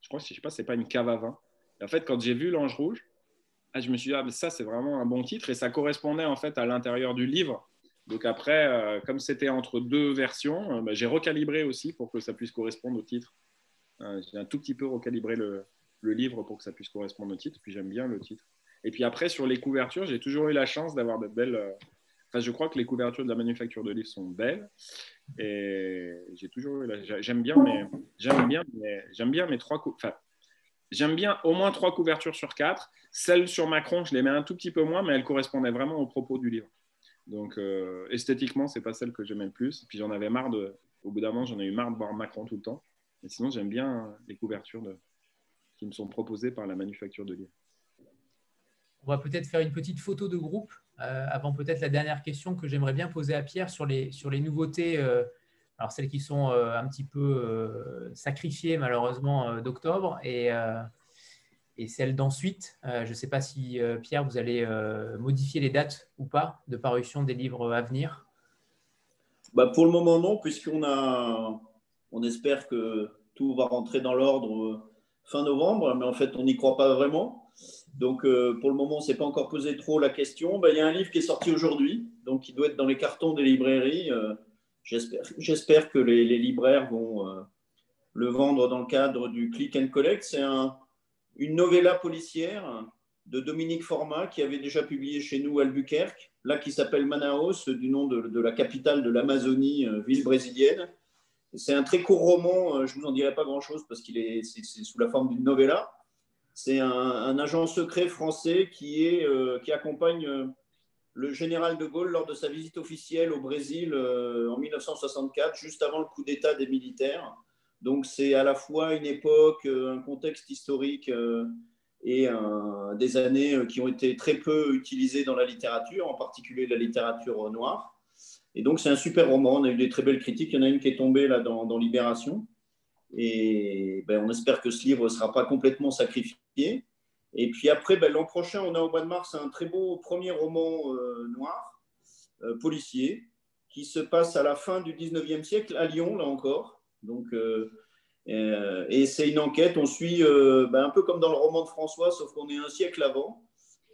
je crois je sais pas, c'est pas une cave à vin. en fait, quand j'ai vu l'Ange Rouge, ah, je me suis dit, ah, ça, c'est vraiment un bon titre. Et ça correspondait en fait à l'intérieur du livre. Donc après, euh, comme c'était entre deux versions, euh, bah, j'ai recalibré aussi pour que ça puisse correspondre au titre. Euh, j'ai un tout petit peu recalibré le, livre pour que ça puisse correspondre au titre. Puis j'aime bien le titre. Et puis après, sur les couvertures, j'ai toujours eu la chance d'avoir de belles. Enfin, je crois que les couvertures de la manufacture de livres sont belles. Et j'ai toujours j'aime bien mais j'aime bien mais j'aime bien mes trois enfin, j'aime bien au moins trois couvertures sur quatre. Celle sur Macron, je les mets un tout petit peu moins, mais elle correspondait vraiment au propos du livre. Donc euh, esthétiquement, c'est pas celle que j'aimais le plus. Puis j'en avais marre de, au bout d'un moment, j'en ai eu marre de voir Macron tout le temps. Mais sinon, j'aime bien les couvertures qui me sont proposées par la manufacture de livres. On va peut-être faire une petite photo de groupe euh, avant peut-être la dernière question que j'aimerais bien poser à Pierre sur les, sur les nouveautés, euh, alors celles qui sont euh, un petit peu sacrifiées malheureusement d'octobre et, et celles d'ensuite. je ne sais pas si Pierre, vous allez modifier les dates ou pas de parution des livres à venir. Bah pour le moment non, puisqu'on a, on espère que tout va rentrer dans l'ordre fin novembre, mais en fait on n'y croit pas vraiment. Donc, euh, pour le moment, on ne s'est pas encore posé trop la question. Ben, il y a un livre qui est sorti aujourd'hui, donc qui doit être dans les cartons des librairies. Euh, j'espère que les, libraires vont euh, le vendre dans le cadre du Click and Collect. C'est une novella policière de Dominique Format qui avait déjà publié chez nous Albuquerque, là qui s'appelle Manaus, du nom de, la capitale de l'Amazonie, ville brésilienne. C'est un très court roman, je ne vous en dirai pas grand-chose parce qu'il est, sous la forme d'une novella. C'est un, agent secret français qui, est, euh, qui accompagne euh, le général de Gaulle lors de sa visite officielle au Brésil euh, en 1964, juste avant le coup d'État des militaires. Donc c'est à la fois une époque, un contexte historique et des années qui ont été très peu utilisées dans la littérature, en particulier la littérature noire. Et donc c'est un super roman, on a eu des très belles critiques, il y en a une qui est tombée là dans, dans Libération. Et ben, on espère que ce livre ne sera pas complètement sacrifié. Et puis après, ben, l'an prochain, on a au mois de mars un très beau premier roman euh, noir, euh, policier, qui se passe à la fin du 19e siècle, à Lyon, là encore. Donc, euh, et c'est une enquête, on suit, ben, un peu comme dans le roman de François, sauf qu'on est un siècle avant.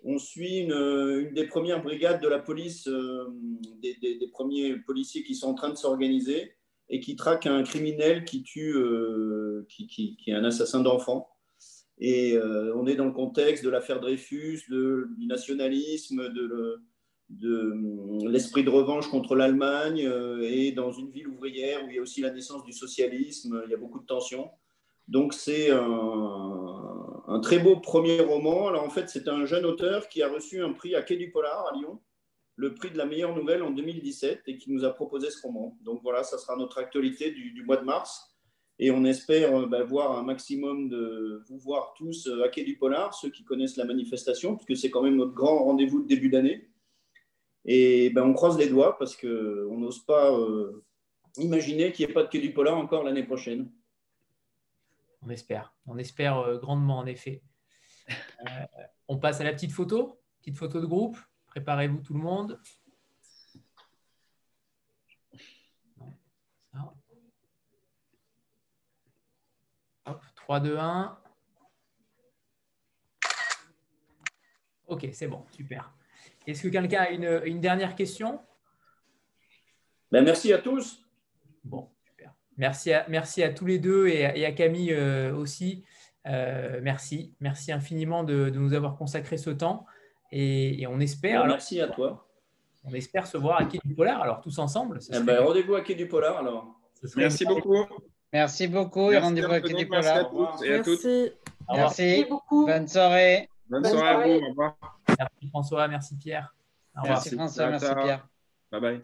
On suit une, des premières brigades de la police, des, premiers policiers qui sont en train de s'organiser et qui traque un criminel qui tue, qui, qui, est un assassin d'enfants. Et euh, on est dans le contexte de l'affaire Dreyfus, du nationalisme, de, de l'esprit de revanche contre l'Allemagne, euh, et dans une ville ouvrière où il y a aussi la naissance du socialisme, il y a beaucoup de tensions. Donc c'est un, très beau premier roman. Alors en fait, c'est un jeune auteur qui a reçu un prix à Quai du Polar à Lyon le prix de la meilleure nouvelle en 2017 et qui nous a proposé ce roman. Donc voilà, ça sera notre actualité du, mois de mars. Et on espère bah, voir un maximum de vous voir tous à Quai du Polar, ceux qui connaissent la manifestation, puisque c'est quand même notre grand rendez-vous de début d'année. Et ben, on croise les doigts parce qu'on n'ose pas imaginer qu'il n'y ait pas de Quai du Polar encore l'année prochaine. On espère. On espère grandement, en effet. on passe à la petite photo, petite photo de groupe. Préparez-vous tout le monde. 3, 2, 1. Ok, c'est bon, super. Est-ce que quelqu'un a une, dernière question? Ben, Merci à tous. Bon, super. Merci à, merci à tous les deux et à, Camille euh, aussi. Euh, merci. Merci infiniment de, nous avoir consacré ce temps. Et, on espère. Ben, merci à toi. On espère se voir à Quai du Polar, alors tous ensemble. Eh ben, Rendez-vous à Quai du Polar alors. Merci beaucoup. Merci beaucoup et rendez-vous Quai Merci à tous et à toutes. Merci. beaucoup. Bonne soirée. Bonne, soirée, à vous. Au revoir. Merci François, merci Pierre. Merci François, merci Pierre. Bye bye.